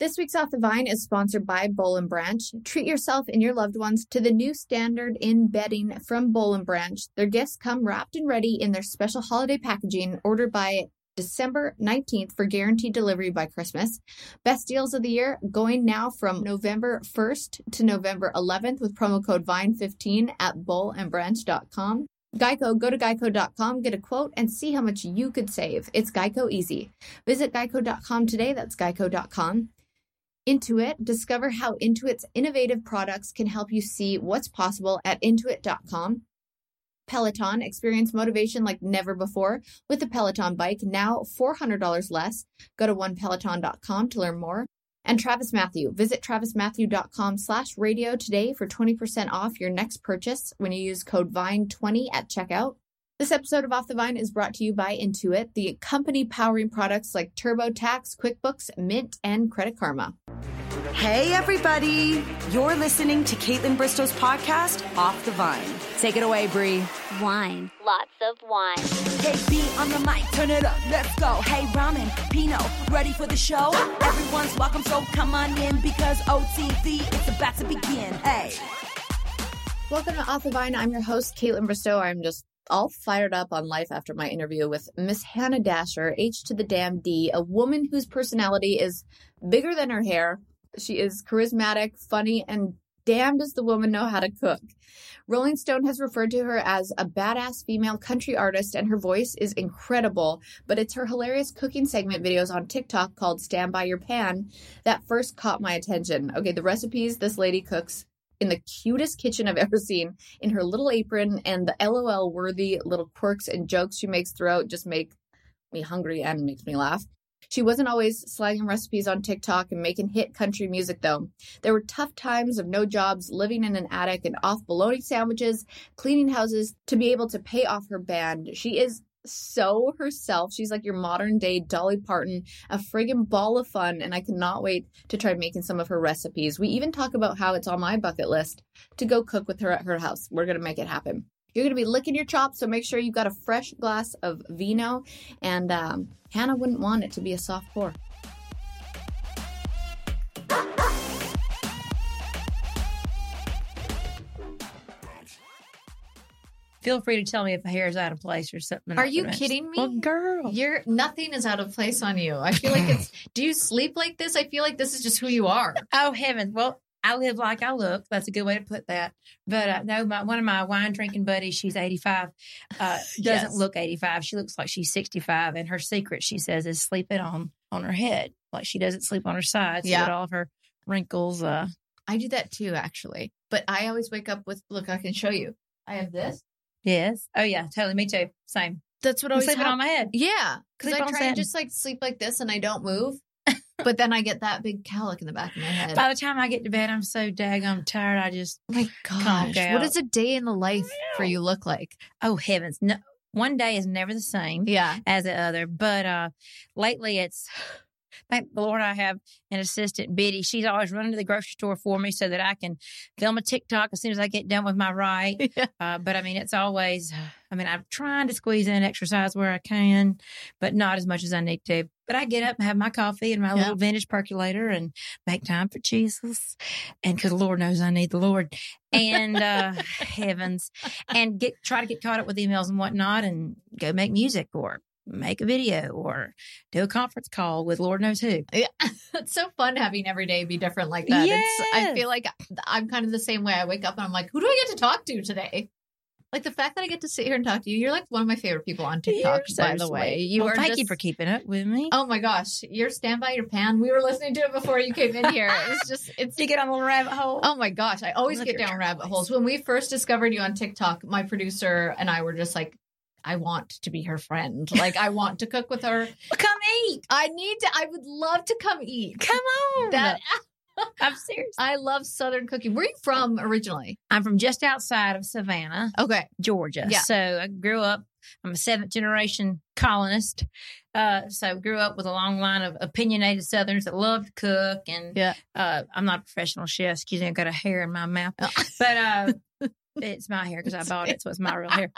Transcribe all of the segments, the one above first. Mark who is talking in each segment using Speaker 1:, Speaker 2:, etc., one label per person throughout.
Speaker 1: This week's Off the Vine is sponsored by and Branch. Treat yourself and your loved ones to the new standard in bedding from and Branch. Their gifts come wrapped and ready in their special holiday packaging ordered by December 19th for guaranteed delivery by Christmas. Best deals of the year going now from November 1st to November 11th with promo code VINE15 at bollandbranch.com. Geico, go to geico.com, get a quote, and see how much you could save. It's Geico easy. Visit geico.com today. That's geico.com. Intuit, discover how Intuit's innovative products can help you see what's possible at intuit.com. Peloton, experience motivation like never before with the Peloton bike, now $400 less. Go to onepeloton.com to learn more. And Travis Mathew, visit travismathew.com slash radio today for 20% off your next purchase when you use code VINE20 at checkout. This episode of Off the Vine is brought to you by Intuit, the company powering products like TurboTax, QuickBooks, Mint, and Credit Karma.
Speaker 2: Hey, everybody. You're listening to Kaitlyn Bristowe's podcast, Off the Vine. Take it away, Brie.
Speaker 3: Wine. Lots of wine.
Speaker 4: Hey, B on the mic, turn it up, let's go. Hey, Ramen, Pinot, ready for the show? Everyone's welcome, so come on in because OTV, it's about to begin. Hey.
Speaker 1: Welcome to Off the Vine. I'm your host, Kaitlyn Bristowe. I'm just all fired up on life after my interview with Miss Hannah Dasher, H to the damn D, a woman whose personality is bigger than her hair. She is charismatic, funny, and damn does the woman know how to cook. Rolling Stone has referred to her as a badass female country artist, and her voice is incredible. But it's her hilarious cooking segment videos on TikTok called Stand By Your Pan that first caught my attention. Okay, the recipes this lady cooks in the cutest kitchen I've ever seen in her little apron and the LOL worthy little quirks and jokes she makes throughout just make me hungry and makes me laugh. She wasn't always slanging recipes on TikTok and making hit country music though. There were tough times of no jobs, living in an attic and off bologna sandwiches, cleaning houses to be able to pay off her band. She is so herself. She's like your modern day Dolly Parton, a friggin' ball of fun, and I cannot wait to try making some of her recipes. We even talk about how it's on my bucket list to go cook with her at her house. We're gonna make it happen. You're gonna be licking your chops, so make sure you've got a fresh glass of vino. And um, Hannah wouldn't want it to be a soft pour.
Speaker 5: Feel free to tell me if my hair is out of place or something.
Speaker 1: Are you kidding me?
Speaker 5: Well, girl.
Speaker 1: You're nothing is out of place on you. I feel like it's. do you sleep like this? I feel like this is just who you are.
Speaker 5: Oh heavens! Well, I live like I look. That's a good way to put that. But uh, no, my one of my wine drinking buddies, she's eighty five, uh, doesn't
Speaker 1: Yes.
Speaker 5: look eighty five. She looks like she's sixty five, and her secret, she says, is sleeping on on her head, like she doesn't sleep on her side, so
Speaker 1: Yeah.
Speaker 5: that all of her wrinkles. Uh,
Speaker 1: I do that too, actually. But I always wake up with. Look, I can show you. I have this.
Speaker 5: Yes. Oh yeah, totally. Me too. Same.
Speaker 1: That's what
Speaker 5: I'm
Speaker 1: always
Speaker 5: sleeping
Speaker 1: happens.
Speaker 5: on my head.
Speaker 1: Yeah, because I try to just like sleep like this and I don't move, but then I get that big cowlick in the back of my head.
Speaker 5: By the time I get to bed, I'm so daggone tired. I just
Speaker 1: Oh my gosh, what does a day in the life for you look like?
Speaker 5: oh heavens, no. One day is never the same.
Speaker 1: Yeah,
Speaker 5: as the other. But uh lately it's thank the Lord I have an assistant Biddy. She's always running to the grocery store for me so that I can film a TikTok as soon as I get done with my ride.
Speaker 1: Yeah.
Speaker 5: Uh, but I mean it's always I mean I'm trying to squeeze in exercise where I can, but not as much as I need to. But I get up and have my coffee and my
Speaker 1: Yeah.
Speaker 5: little vintage percolator and make time for Jesus. And because the Lord knows I need the Lord. And uh heavens. And get try to get caught up with emails and whatnot and go make music or make a video or do a conference call with Lord knows who.
Speaker 1: yeah. it's so fun having every day be different like that. It's, I feel like I'm kind of the same way. I wake up and I'm like, who do I get to talk to today? Like the fact that I get to sit here and talk to you, you're like one of my favorite people on TikTok.
Speaker 5: So
Speaker 1: by the way, you
Speaker 5: Well,
Speaker 1: are.
Speaker 5: thank
Speaker 1: just-
Speaker 5: you for keeping up with me.
Speaker 1: Oh my gosh, your stand by your pan. We were listening to it before you came in here. It's just it's
Speaker 5: you get on little rabbit hole?
Speaker 1: Oh my gosh, I always
Speaker 5: Look
Speaker 1: get down rabbit holes. When we first discovered you on TikTok, my producer and I were just like, I want to be her friend. Like I want to cook with her.
Speaker 5: Come eat.
Speaker 1: I need to I would love to come eat.
Speaker 5: Come on.
Speaker 1: That
Speaker 5: I'm serious.
Speaker 1: I love southern cooking. Where are you from originally?
Speaker 5: I'm from just outside of Savannah,
Speaker 1: Okay.
Speaker 5: Georgia.
Speaker 1: Yeah.
Speaker 5: So I grew up. I'm a seventh generation colonist. Uh, so grew up with a long line of opinionated Southerners that love to cook. And
Speaker 1: Yeah.
Speaker 5: uh, I'm not a professional chef. Excuse me, I've got a hair in my mouth, but uh, it's my hair because I bought it, so it's my real hair.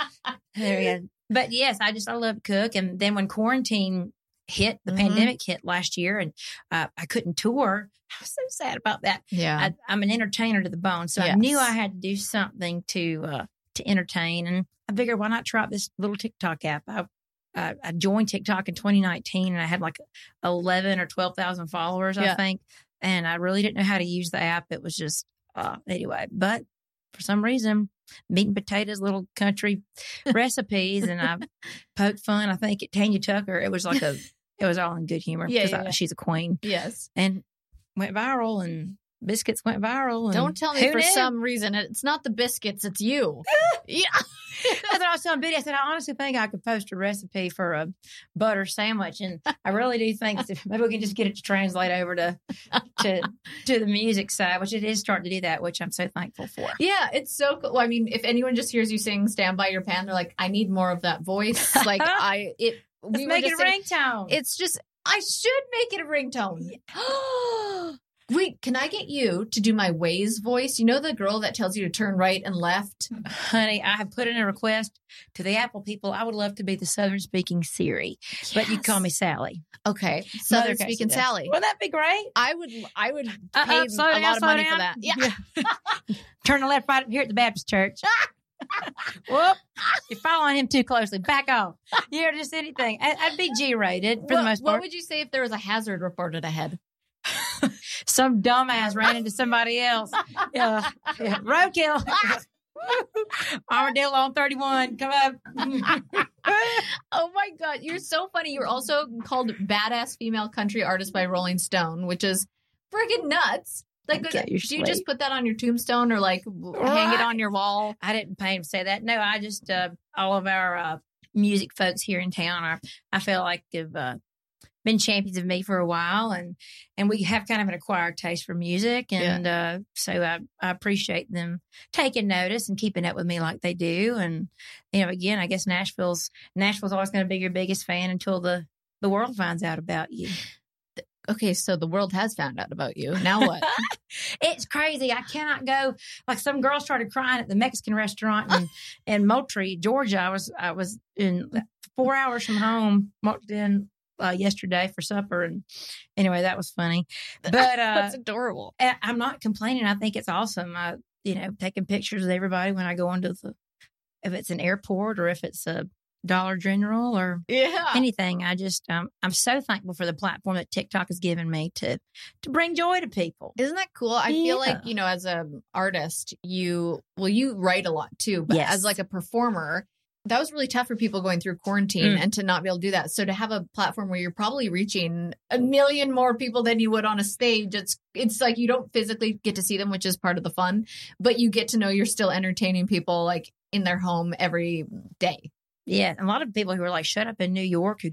Speaker 5: There you go. But yes, I just I love to cook. And then when quarantine hit, the
Speaker 1: Mhm.
Speaker 5: pandemic hit last year, and uh, I couldn't tour. I was so sad about that.
Speaker 1: Yeah.
Speaker 5: I, I'm an entertainer to the bone, so I knew I had to do something to uh, to entertain, and I figured why not try out this little TikTok app. I I, I joined TikTok in 2019, and I had like 11 or 12,000 followers, I think, and I really didn't know how to use the app. It was just uh, anyway, but for some reason, meat and potatoes, little country recipes, and I poked fun. I think at Tanya Tucker, it was like a, it was all in good humor because
Speaker 1: yeah,
Speaker 5: I-
Speaker 1: yeah.
Speaker 5: she's a queen
Speaker 1: yes.
Speaker 5: and went viral, and biscuits went viral. And
Speaker 1: Don't tell me for
Speaker 5: knew?
Speaker 1: some reason it's not the biscuits, it's you. yeah.
Speaker 5: That's what I was telling Biddy. I said, I honestly think I could post a recipe for a butter sandwich. And I really do think maybe we can just get it to translate over to to to the music side, which it is starting to do that, which I'm so thankful for.
Speaker 1: Yeah, it's so cool. I mean, if anyone just hears you sing "Stand by Your Pan," they're like, "I need more of that voice." Like I, it.
Speaker 5: Let's
Speaker 1: we
Speaker 5: make it a
Speaker 1: saying-
Speaker 5: ringtone.
Speaker 1: It's just I should make it a ringtone. Wait, can I get you to do my Waze voice? You know the girl that tells you to turn right and left?
Speaker 5: Honey, I have put in a request to the Apple people. I would love to be the Southern speaking Siri, but you call me Sally.
Speaker 1: Okay, Southern
Speaker 5: Casey
Speaker 1: speaking. Sally.
Speaker 5: Wouldn't that be great?
Speaker 1: I would, I would
Speaker 5: Uh-uh,
Speaker 1: pay
Speaker 5: slow
Speaker 1: a
Speaker 5: down,
Speaker 1: lot of
Speaker 5: slow
Speaker 1: money
Speaker 5: down.
Speaker 1: for that. Yeah. yeah.
Speaker 5: Turn the left right up here at the Baptist church. Whoop. You're following him too closely. Back off. You're just anything. I, I'd be G rated for
Speaker 1: what,
Speaker 5: the most part.
Speaker 1: what would you say if there was a hazard reported ahead?
Speaker 5: Some dumbass ran into somebody else. Yeah. yeah. Roadkill. Armadillo on 31. Come up.
Speaker 1: Oh my god, you're so funny. You're also called badass female country artist by Rolling Stone, which is freaking nuts. Like, do you just put that on your tombstone or like hang it on your wall?
Speaker 5: I didn't pay him to say that. No, I just, uh, all of our uh, music folks here in town are, I feel like, have uh, been champions of me for a while. And, and we have kind of an acquired taste for music. And uh, so I, I appreciate them taking notice and keeping up with me like they do. And, you know, again, I guess Nashville's, Nashville's always going to be your biggest fan until the, the world finds out about you.
Speaker 1: Okay, so the world has found out about you. Now what?
Speaker 5: It's crazy. I cannot go. Like some girl started crying at the Mexican restaurant in, in Moultrie, Georgia. I was I was in four hours from home. Walked in uh, yesterday for supper, and anyway, that was funny. But uh,
Speaker 1: That's adorable.
Speaker 5: I'm not complaining. I think it's awesome. I, you know, taking pictures with everybody when I go into the, if it's an airport or if it's a Dollar General or
Speaker 1: Yeah.
Speaker 5: anything. I just, um, I'm so thankful for the platform that TikTok has given me to, to bring joy to people.
Speaker 1: Isn't that cool? I feel like, you know, as an artist, you, well, you write a lot too, but
Speaker 5: Yes.
Speaker 1: as like a performer, that was really tough for people going through quarantine
Speaker 5: Mm.
Speaker 1: and to not be able to do that. So to have a platform where you're probably reaching a million more people than you would on a stage, it's, it's like you don't physically get to see them, which is part of the fun, but you get to know you're still entertaining people like in their home every day.
Speaker 5: Yeah, a lot of people who were like shut up in New York who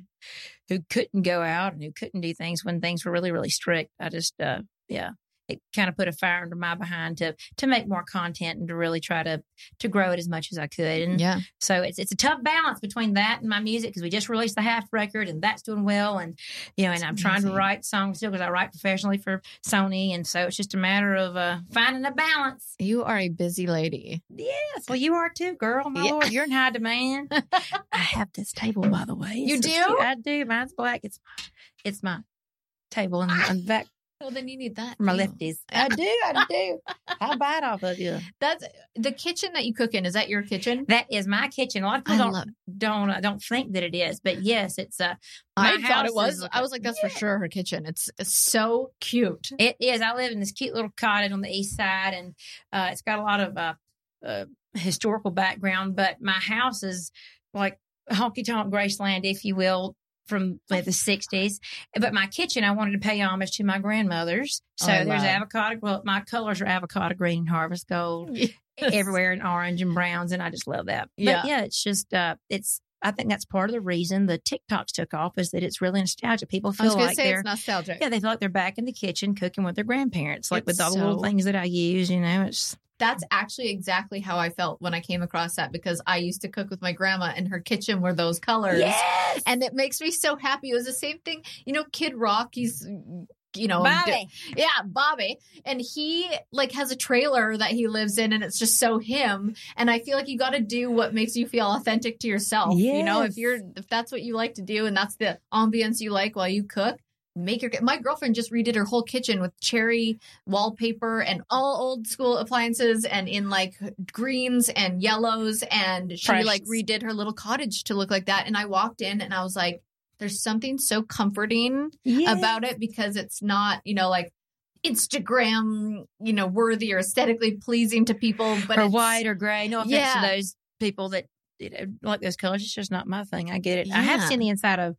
Speaker 5: who couldn't go out and who couldn't do things when things were really really strict. I just uh yeah, it kind of put a fire under my behind to to make more content and to really try to to grow it as much as I could. And
Speaker 1: Yeah.
Speaker 5: so it's it's a tough balance between that and my music because we just released the half record and that's doing well and you know and I'm trying to write songs still because I write professionally for Sony and so it's just a matter of uh finding a balance.
Speaker 1: You are a busy lady.
Speaker 5: Yes, well you are too, girl. My
Speaker 1: Yeah.
Speaker 5: lord, you're in high demand. I have this table by the way.
Speaker 1: You
Speaker 5: It's
Speaker 1: do?
Speaker 5: I do. Mine's black. It's it's my table in, in the back
Speaker 1: Well, then you need that.
Speaker 5: for my lefties. I do. I do. I'll buy it off of you.
Speaker 1: That's the kitchen that you cook in. Is that your kitchen?
Speaker 5: That is my kitchen. A lot of
Speaker 1: I
Speaker 5: don't
Speaker 1: love-
Speaker 5: don't uh, don't think that it is, but yes, it's uh, my
Speaker 1: I thought it was.
Speaker 5: is
Speaker 1: I was like, that's for sure her kitchen. It's, it's so cute.
Speaker 5: It is. I live in this cute little cottage on the east side, and uh, it's got a lot of uh, uh, historical background. But my house is like honky tonk Graceland, if you will, from like the '60s. But my kitchen, I wanted to pay homage to my grandmother's. So
Speaker 1: Oh,
Speaker 5: there's avocado. Well, my colors are avocado green, harvest gold, everywhere, and orange and browns, and I just love that.
Speaker 1: Yeah.
Speaker 5: But yeah, it's just uh, it's. I think that's part of the reason the TikToks took off is that it's really nostalgic. People feel like
Speaker 1: say
Speaker 5: they're
Speaker 1: it's nostalgic.
Speaker 5: yeah, they feel like they're back in the kitchen cooking with their grandparents, like
Speaker 1: It's
Speaker 5: with all the little things that I use. You know, it's
Speaker 1: That's actually exactly how I felt when I came across that because I used to cook with my grandma and her kitchen were those colors.
Speaker 5: yes,
Speaker 1: And it makes me so happy. It was the same thing, you know, Kid Rock. He's you know,
Speaker 5: Bobby.
Speaker 1: yeah, Bobby. And he like has a trailer that he lives in and it's just so him. And I feel like you got to do what makes you feel authentic to yourself. You know, if you're, if that's what you like to do and that's the ambience you like while you cook, make your, my girlfriend just redid her whole kitchen with cherry wallpaper and all old school appliances and in like greens and yellows. And she like redid her little cottage to look like that. And I walked in and I was like, there's something so comforting about it because it's not, you know, like Instagram, you know, worthy or aesthetically pleasing to people, but
Speaker 5: or
Speaker 1: it's,
Speaker 5: white or gray. No offense
Speaker 1: Yeah.
Speaker 5: to those people that you know, like those colors. It's just not my thing. I get it. I have seen the inside of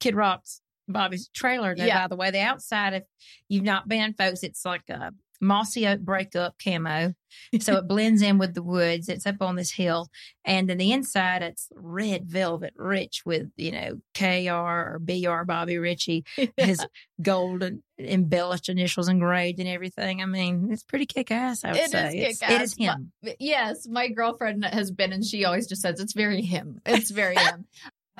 Speaker 5: Kid Rock's Bobby's trailer. Though,
Speaker 1: Yeah.
Speaker 5: by the way, the outside, if you've not been, folks, it's like a mossy oak breakup camo, so it blends in with the woods. It's up on this hill, and then the inside, it's red velvet, rich with you know Kr or Br Bobby Ritchie, his golden embellished initials engraved and everything. I mean, it's pretty kick ass. I would
Speaker 1: It is
Speaker 5: say
Speaker 1: kick-ass,
Speaker 5: It is him.
Speaker 1: yes, my girlfriend has been, and she always just says it's very him. It's very him.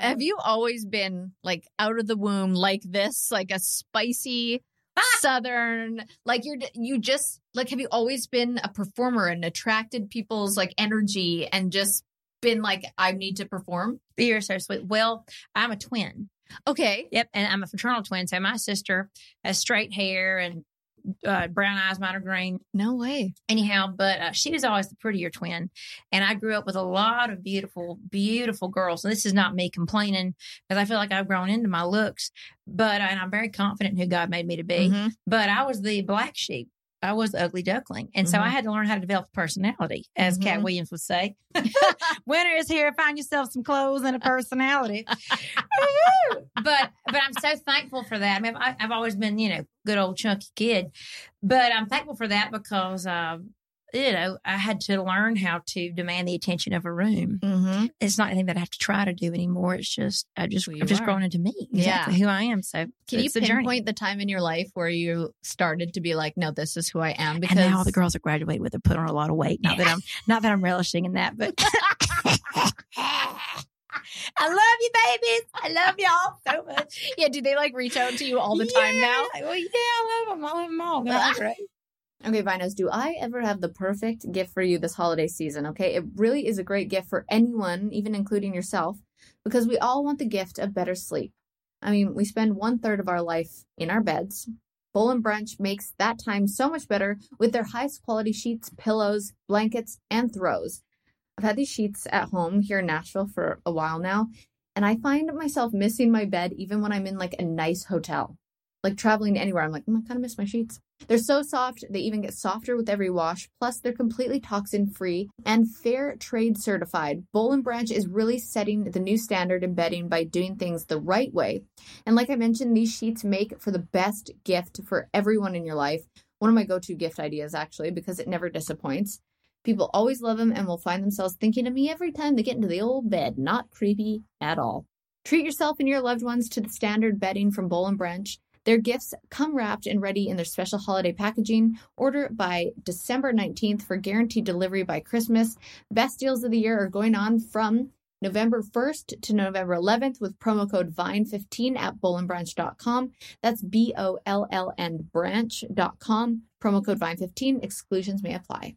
Speaker 1: Have you always been like out of the womb like this, like a spicy ah! southern, like you're you just like have you always been a performer and attracted people's like energy and just been like I need to perform?
Speaker 5: You're so sweet. Well, I'm a twin.
Speaker 1: Okay.
Speaker 5: Yep, and I'm a fraternal twin. So my sister has straight hair and uh, brown eyes, mine are green.
Speaker 1: No way.
Speaker 5: Anyhow, but uh, she was always the prettier twin, and I grew up with a lot of beautiful, beautiful girls. And this is not me complaining because I feel like I've grown into my looks, but and I'm very confident in who God made me to be.
Speaker 1: Mhm.
Speaker 5: But I was the black sheep. I was ugly duckling. And so
Speaker 1: Mhm.
Speaker 5: I had to learn how to develop personality, as Katt
Speaker 1: Mhm.
Speaker 5: Williams would say. Winter is here. Find yourself some clothes and a personality. But but I'm so thankful for that. I mean, I, I've always been, you know, good old chunky kid. But I'm thankful for that because, um, you know, I had to learn how to demand the attention of a room.
Speaker 1: Mm-hmm.
Speaker 5: It's not anything that I have to try to do anymore. It's just I just
Speaker 1: Who
Speaker 5: I've just
Speaker 1: are.
Speaker 5: grown into me.
Speaker 1: Yeah.
Speaker 5: Who I am. So
Speaker 1: Can you pinpoint the time in your life where you started to be like, no, this is who I am? Because
Speaker 5: and now all the girls are graduate with have put on a lot of weight. Not that I'm not that I'm relishing in that, but I love you, babies. I love y'all so much.
Speaker 1: yeah, do they like reach out to you all the time
Speaker 5: Yeah.
Speaker 1: now?
Speaker 5: Well, yeah, I love them. I love them all. They're all great.
Speaker 1: Okay, Vinos, do I ever have the perfect gift for you this holiday season? Okay, it really is a great gift for anyone, even including yourself, because we all want the gift of better sleep. I mean, we spend one third of our life in our beds. Boll and Branch makes that time so much better with their highest quality sheets, pillows, blankets, and throws. I've had these sheets at home here in Nashville for a while now, and I find myself missing my bed even when I'm in like a nice hotel. Like traveling anywhere, I'm like, "Mm, I kind of miss my sheets. They're so soft, they even get softer with every wash. Plus, they're completely toxin free and fair trade certified. Boll and Branch is really setting the new standard in bedding by doing things the right way. And like I mentioned, these sheets make for the best gift for everyone in your life. One of my go to gift ideas, actually, because it never disappoints. People always love them and will find themselves thinking of me every time they get into the old bed. Not creepy at all. Treat yourself and your loved ones to the standard bedding from Boll and Branch. Their gifts come wrapped and ready in their special holiday packaging. Order by December 19th for guaranteed delivery by Christmas. Best deals of the year are going on from November 1st to November 11th with promo code VINE15 at bollandbranch.com. That's B O L L N branch.com. Promo code VINE15. Exclusions may apply.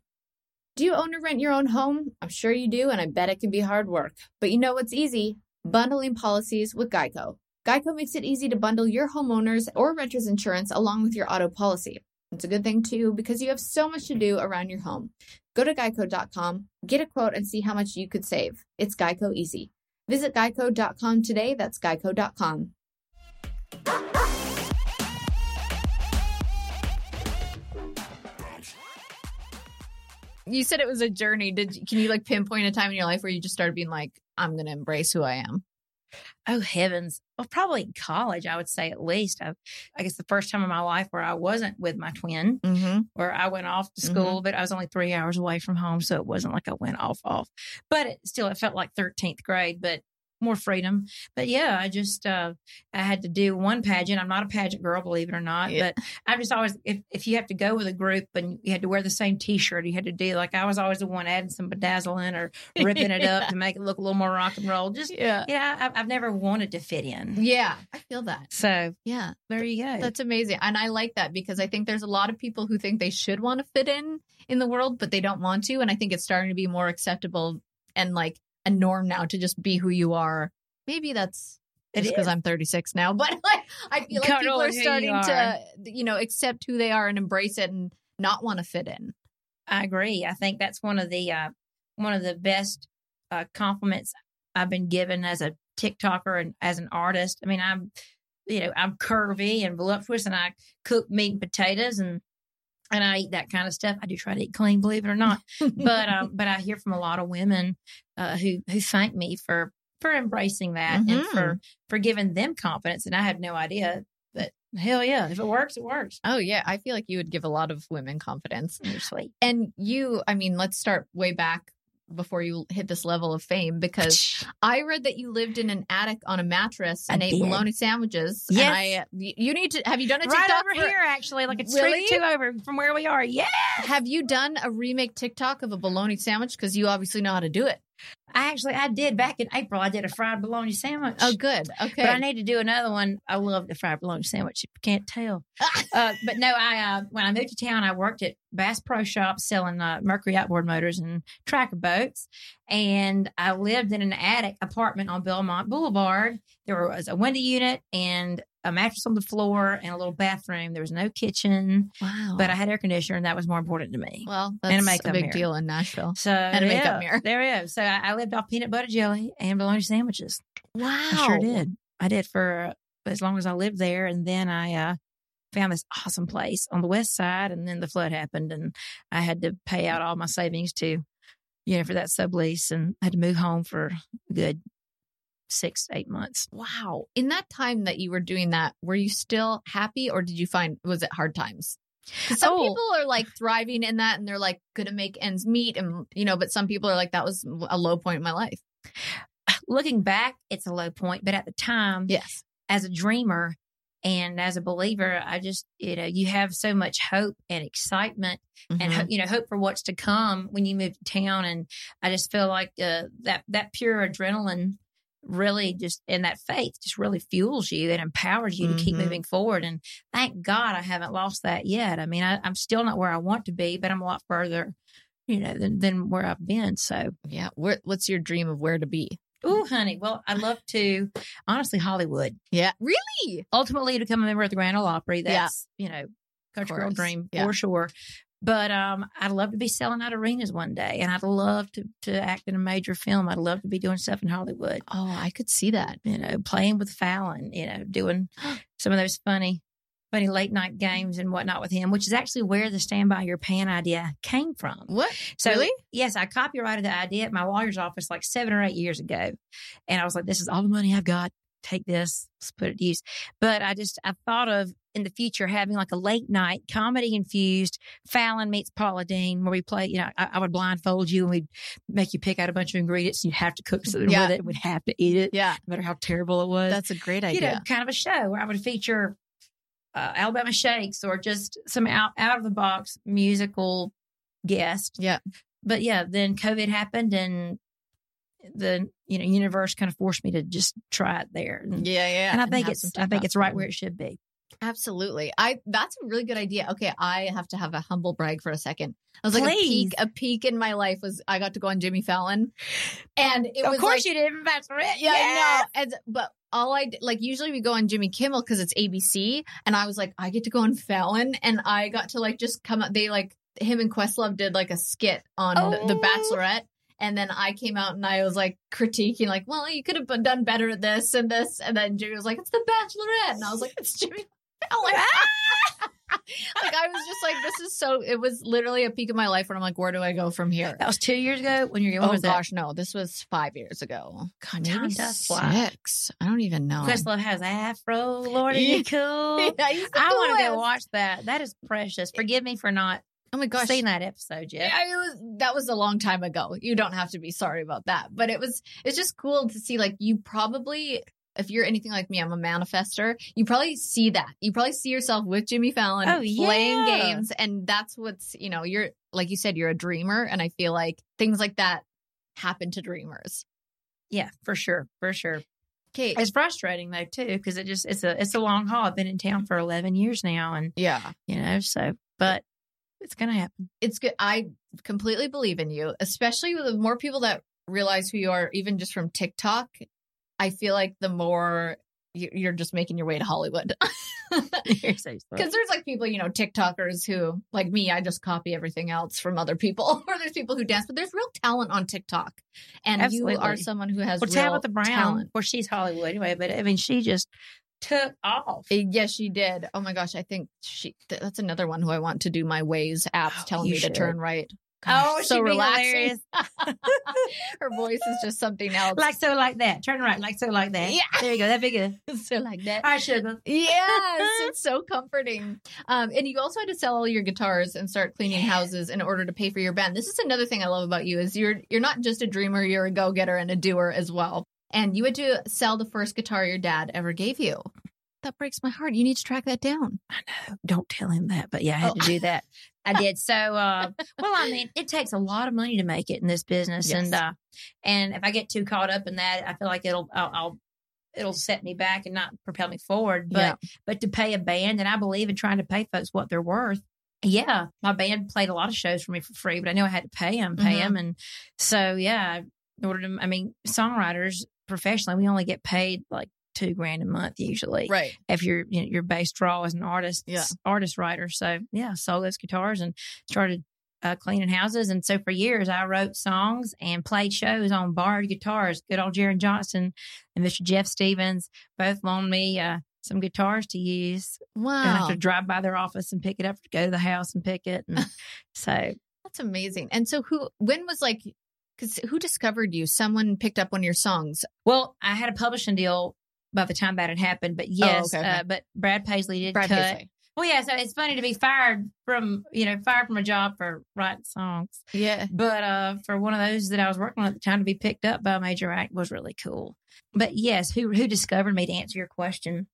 Speaker 1: Do you own or rent your own home? I'm sure you do, and I bet it can be hard work. But you know what's easy? Bundling policies with Geico. Geico makes it easy to bundle your homeowners or renters insurance along with your auto policy. It's a good thing too because you have so much to do around your home. Go to geico.com, get a quote, and see how much you could save. It's Geico easy. Visit geico.com today. That's geico.com. You said it was a journey. Did can you like pinpoint a time in your life where you just started being like, I'm going to embrace who I am?
Speaker 5: Oh heavens! Well, probably in college, I would say at least. I, I guess the first time in my life where I wasn't with my twin,
Speaker 1: Mm-hmm.
Speaker 5: where I went off to school, but I was only three hours away from home, so it wasn't like I went off off. But it still, it felt like thirteenth grade. But more freedom. But yeah, I just uh I had to do one pageant. I'm not a pageant girl, believe it or not.
Speaker 1: Yeah.
Speaker 5: But I'm just always if if you have to go with a group and you had to wear the same T-shirt, you had to do like I was always the one adding some bedazzling or ripping it up to make it look a little more rock and roll. Just
Speaker 1: Yeah.
Speaker 5: yeah, I, I've never wanted to fit in.
Speaker 1: Yeah. I feel that.
Speaker 5: So
Speaker 1: Yeah.
Speaker 5: there you go.
Speaker 1: That's amazing. And I like that because I think there's a lot of people who think they should want to fit in in the world, but they don't want to. And I think it's starting to be more acceptable and like a norm now to just be who you are. Maybe that's
Speaker 5: It
Speaker 1: just because. I'm 36 now, but like I feel like
Speaker 5: Come
Speaker 1: people are
Speaker 5: who you
Speaker 1: starting
Speaker 5: are.
Speaker 1: to, you know, accept who they are and embrace it and not want to fit in.
Speaker 5: I agree. I think that's one of the uh, one of the best uh, compliments I've been given as a TikToker and as an artist. I mean, I'm you know I'm curvy and voluptuous, and I cook meat and potatoes and and I eat that kind of stuff. I do try to eat clean, believe it or not. but um, but I hear from a lot of women uh, who who thank me for for embracing that and
Speaker 1: Mhm.
Speaker 5: for for giving them confidence. And I had no idea. But hell yeah, if it works, it works.
Speaker 1: Oh yeah, I feel like you would give a lot of women confidence.
Speaker 5: You're sweet.
Speaker 1: And you, I mean, let's start way back before you hit this level of fame because I read that you lived in an attic on a mattress and
Speaker 5: I
Speaker 1: ate
Speaker 5: did.
Speaker 1: bologna sandwiches.
Speaker 5: Yes.
Speaker 1: And I, you need to, have you done a TikTok?
Speaker 5: right over
Speaker 1: for-
Speaker 5: here, actually, like it's
Speaker 1: Really?
Speaker 5: straight two over from where we are. Yeah.
Speaker 1: Have you done a remake TikTok of a bologna sandwich? Because you obviously know how to do it.
Speaker 5: I actually I did back in April. I did a fried bologna sandwich.
Speaker 1: Oh, good. Okay.
Speaker 5: But I need to do another one. I love the fried bologna sandwich. You can't tell. uh, but no, I uh, when I moved to town, I worked at Bass Pro Shop selling uh, Mercury outboard motors and tracker boats, and I lived in an attic apartment on Belmont Boulevard. There was a window unit and a mattress on the floor and a little bathroom. There was no kitchen,
Speaker 1: wow.
Speaker 5: but I had air conditioner, and that was more important to me.
Speaker 1: well,
Speaker 5: and a
Speaker 1: that's a, big
Speaker 5: mirror.
Speaker 1: deal in Nashville.
Speaker 5: So
Speaker 1: And a makeup
Speaker 5: yeah,
Speaker 1: mirror.
Speaker 5: There we go. So I, I lived off peanut butter jelly and bologna sandwiches.
Speaker 1: Wow.
Speaker 5: I sure did. I did for as long as I lived there, and then I uh, found this awesome place on the west side, and then the flood happened, and I had to pay out all my savings to, you know, for that sublease, and I had to move home for a good six eight months.
Speaker 1: Wow. In that time that you were doing that, were you still happy or did you find, was it hard times? Some
Speaker 5: Oh.
Speaker 1: people are like thriving in that and they're like going to make ends meet. And, you know, but some people are like, that was a low point in my life.
Speaker 5: Looking back, it's a low point, but at the time,
Speaker 1: Yes.
Speaker 5: as a dreamer and as a believer, I just, you know, you have so much hope and excitement and
Speaker 1: Mhm.
Speaker 5: ho- you know hope for what's to come when you move to town and i just feel like uh, that that pure adrenaline really just and that faith just really fuels you and empowers you to keep
Speaker 1: Mhm.
Speaker 5: moving forward and thank god i haven't lost that yet i mean I, i'm still not where i want to be but i'm a lot further you know than, than where i've been so
Speaker 1: yeah. Where, what's your dream of where to be?
Speaker 5: Oh, honey well i'd love to honestly hollywood
Speaker 1: Yeah. Really?
Speaker 5: ultimately to become a member of the Grand Ole Opry.
Speaker 1: Yeah.
Speaker 5: That's you know, country girl dream
Speaker 1: Yeah.
Speaker 5: for sure. But um, I'd love to be selling out arenas one day, and I'd love to to act in a major film. I'd love to be doing stuff in Hollywood.
Speaker 1: Oh, I could see that.
Speaker 5: You know, playing with Fallon. You know, doing some of those funny, funny late night games and whatnot with him, which is actually where the Stand By Your Pan idea came from.
Speaker 1: What?
Speaker 5: So
Speaker 1: Really?
Speaker 5: yes, I copyrighted the idea at my lawyer's office like seven or eight years ago. And I was like, this is all the money I've got. Take this, let's put it to use. But I just I thought of in the future having like a late night comedy infused Fallon meets Paula Deen where we play, you know, I, I would blindfold you and we'd make you pick out a bunch of ingredients and you'd have to cook something
Speaker 1: Yeah.
Speaker 5: with it. We'd have to eat it,
Speaker 1: Yeah.
Speaker 5: no matter how terrible it was
Speaker 1: That's a great idea.
Speaker 5: you know, kind of a show where I would feature uh, Alabama Shakes or just some out out of the box musical guest.
Speaker 1: Yeah.
Speaker 5: But yeah, then COVID happened and the you know universe kind of forced me to just try it there. And,
Speaker 1: yeah, yeah.
Speaker 5: and I think it's I think it's right where it should be.
Speaker 1: Absolutely. I that's a really good idea. Okay, I have to have a humble brag for a second. I was like a
Speaker 5: Please.
Speaker 1: peak a peak in my life was I got to go on Jimmy Fallon. And it
Speaker 5: of
Speaker 1: was
Speaker 5: course
Speaker 1: like,
Speaker 5: you didn't Bachelorette.
Speaker 1: Yeah, I know. And but all I like usually we go on Jimmy Kimmel because it's ABC, and I was like, I get to go on Fallon, and I got to like just come up They like him and Questlove did like a skit on the, the
Speaker 5: Oh.
Speaker 1: Bachelorette, and then I came out and I was like critiquing, like, well, you could have done better at this and this, and then Jimmy was like, it's the Bachelorette, and I was like, it's Jimmy. Ah! like I was just like, this is so. It was literally a peak of my life when I'm like, where do I go from here?
Speaker 5: That was two years ago when you're
Speaker 1: Oh gosh, no! This was five years ago. God, maybe
Speaker 5: fly.
Speaker 1: I don't even know.
Speaker 5: Questlove has afro. Lord, are you cool?
Speaker 1: Yeah,
Speaker 5: I want to go watch that. That is precious. Forgive me for not
Speaker 1: Oh my gosh.
Speaker 5: seen that episode yet.
Speaker 1: Yeah, it was, that was a long time ago. You don't have to be sorry about that. But it was it's just cool to see like you probably if you're anything like me, I'm a manifester. You probably see that. You probably see yourself with Jimmy Fallon
Speaker 5: Oh,
Speaker 1: playing
Speaker 5: yeah.
Speaker 1: games and that's what's, you know, you're like you said you're a dreamer and I feel like things like that happen to dreamers.
Speaker 5: Yeah, for sure, for sure.
Speaker 1: Okay.
Speaker 5: It's frustrating though too because it just it's a it's a long haul. I've been in town for eleven years now, and
Speaker 1: Yeah.
Speaker 5: you know, so but it's gonna happen.
Speaker 1: It's good. I completely believe in you, especially with the more people that realize who you are, even just from TikTok. I feel like the more you- you're just making your way to Hollywood.
Speaker 5: So.
Speaker 1: Because there's like people, you know, TikTokers who, like me, I just copy everything else from other people. or there's people who dance, but there's real talent on TikTok. And you are someone who has
Speaker 5: well,
Speaker 1: real
Speaker 5: Tabitha Brown,
Speaker 1: talent.
Speaker 5: well, she's Hollywood anyway, but I mean, she just took off.
Speaker 1: Uh, Yes, she did. Oh my gosh, I think she. th- That's another one who I want to do my Waze apps telling me
Speaker 5: should.
Speaker 1: to turn right.
Speaker 5: Oh,
Speaker 1: so relaxing. Her voice is just something else.
Speaker 5: Like so, like that. Turn right, like so, like that.
Speaker 1: Yeah.
Speaker 5: there you go. That'd be good.
Speaker 1: so like that.
Speaker 5: Right, sugar.
Speaker 1: Yes, it's so comforting. Um, and you also had to sell all your guitars and start cleaning houses in order to pay for your band. This is another thing I love about you is you're you're not just a dreamer, you're a go-getter and a doer as well. And you had to sell the first guitar your dad ever gave you. That breaks my heart. You need to track that down. I know.
Speaker 5: Don't tell him that, but yeah, I had
Speaker 1: Oh.
Speaker 5: to do that. I did. So, uh, well, I mean, it takes a lot of money to make it in this business,
Speaker 1: Yes.
Speaker 5: and uh, and if I get too caught up in that, I feel like it'll I'll, I'll it'll set me back and not propel me forward. But
Speaker 1: Yeah.
Speaker 5: but to pay a band, and I believe in trying to pay folks what they're worth. Yeah, my band played a lot of shows for me for free, but I knew I had to pay them, pay
Speaker 1: Mhm.
Speaker 5: them, and so yeah, in order to, I mean, songwriters professionally, we only get paid like two grand a month usually
Speaker 1: Right.
Speaker 5: if your you know, your base draw as an artist,
Speaker 1: Yeah.
Speaker 5: artist writer. So yeah, sold those guitars and started uh, cleaning houses. And so for years, I wrote songs and played shows on borrowed guitars. Good old Jaren Johnston and Mr. Jeff Stevens both loaned me uh, some guitars to use. Wow. And I have to drive by their office and pick it up, go to the house and pick it. And so
Speaker 1: That's amazing. And so who when was like cuz who discovered you? Someone picked up one of your songs.
Speaker 5: Well, I had a publishing deal by the time that had happened, but yes,
Speaker 1: Oh, okay, okay.
Speaker 5: Uh, but Brad Paisley did
Speaker 1: Brad
Speaker 5: cut.
Speaker 1: Paisley.
Speaker 5: Well, yeah, so it's funny to be fired from, you know, fired from a job for writing songs.
Speaker 1: Yeah.
Speaker 5: But uh for one of those that I was working on at the time to be picked up by a major act was really cool. But yes, who who discovered me to answer your question?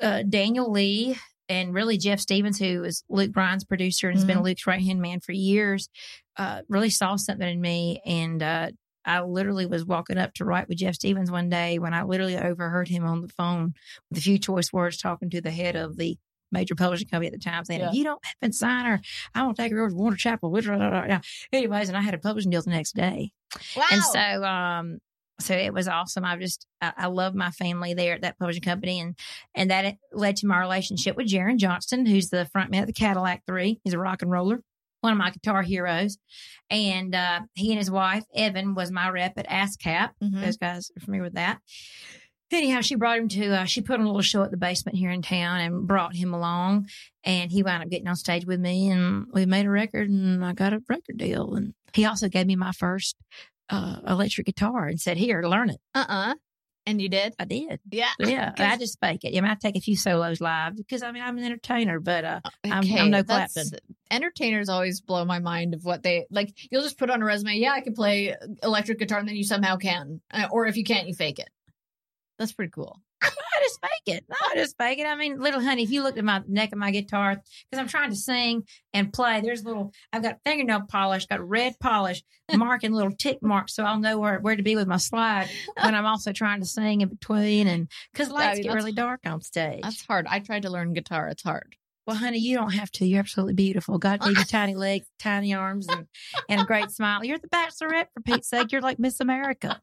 Speaker 5: Uh Daniel Lee and really Jeff Stevens, who is Luke Bryan's producer and has been Luke's right hand man for years, uh, really saw something in me and uh I literally was walking up to write with Jeff Stevens one day when I literally overheard him on the phone with a few choice words talking to the head of the major publishing company at the time saying,
Speaker 1: Yeah.
Speaker 5: You don't have to sign her. I want to take her over to Warner Chappell. Anyways, and I had a publishing deal the next day.
Speaker 1: Wow.
Speaker 5: And so, um, so it was awesome. I just, I, I love my family there at that publishing company. And, and that led to my relationship with Jaren Johnston, who's the front man of the Cadillac Three. He's a rock and roller, one of my guitar heroes. And, uh, he and his wife, Evan, was my rep at ASCAP.
Speaker 1: Mhm.
Speaker 5: Those guys are familiar with that. Anyhow, she brought him to, uh, she put on a little show at the basement here in town and brought him along. And he wound up getting on stage with me and we made a record and I got a record deal. And he also gave me my first uh, electric guitar and said, Here, learn it.
Speaker 1: uh-uh. And you did?
Speaker 5: I did.
Speaker 1: Yeah.
Speaker 5: Yeah. I just fake it. I mean, I take a few solos live because I mean, I'm an entertainer, but uh, I'm- I'm no Clapton.
Speaker 1: Entertainers always blow my mind of what they like. You'll just put on a resume, yeah, I can play electric guitar, and then you somehow can, Uh, or if you can't, you fake it. That's pretty cool.
Speaker 5: I just fake it. I just fake it. I mean, little honey, if you looked at my neck of my guitar, because I'm trying to sing and play, there's little, I've got fingernail polish, got red polish, marking little tick marks so I'll know where, where to be with my slide when I'm also trying to sing in between. And because lights
Speaker 1: mean,
Speaker 5: get really dark on stage.
Speaker 1: That's hard. I tried to learn guitar. It's hard.
Speaker 5: Well, honey, you don't have to. You're absolutely beautiful. God gave you tiny legs, tiny arms, and, and a great smile. You're the bachelorette, for Pete's sake. You're like Miss America.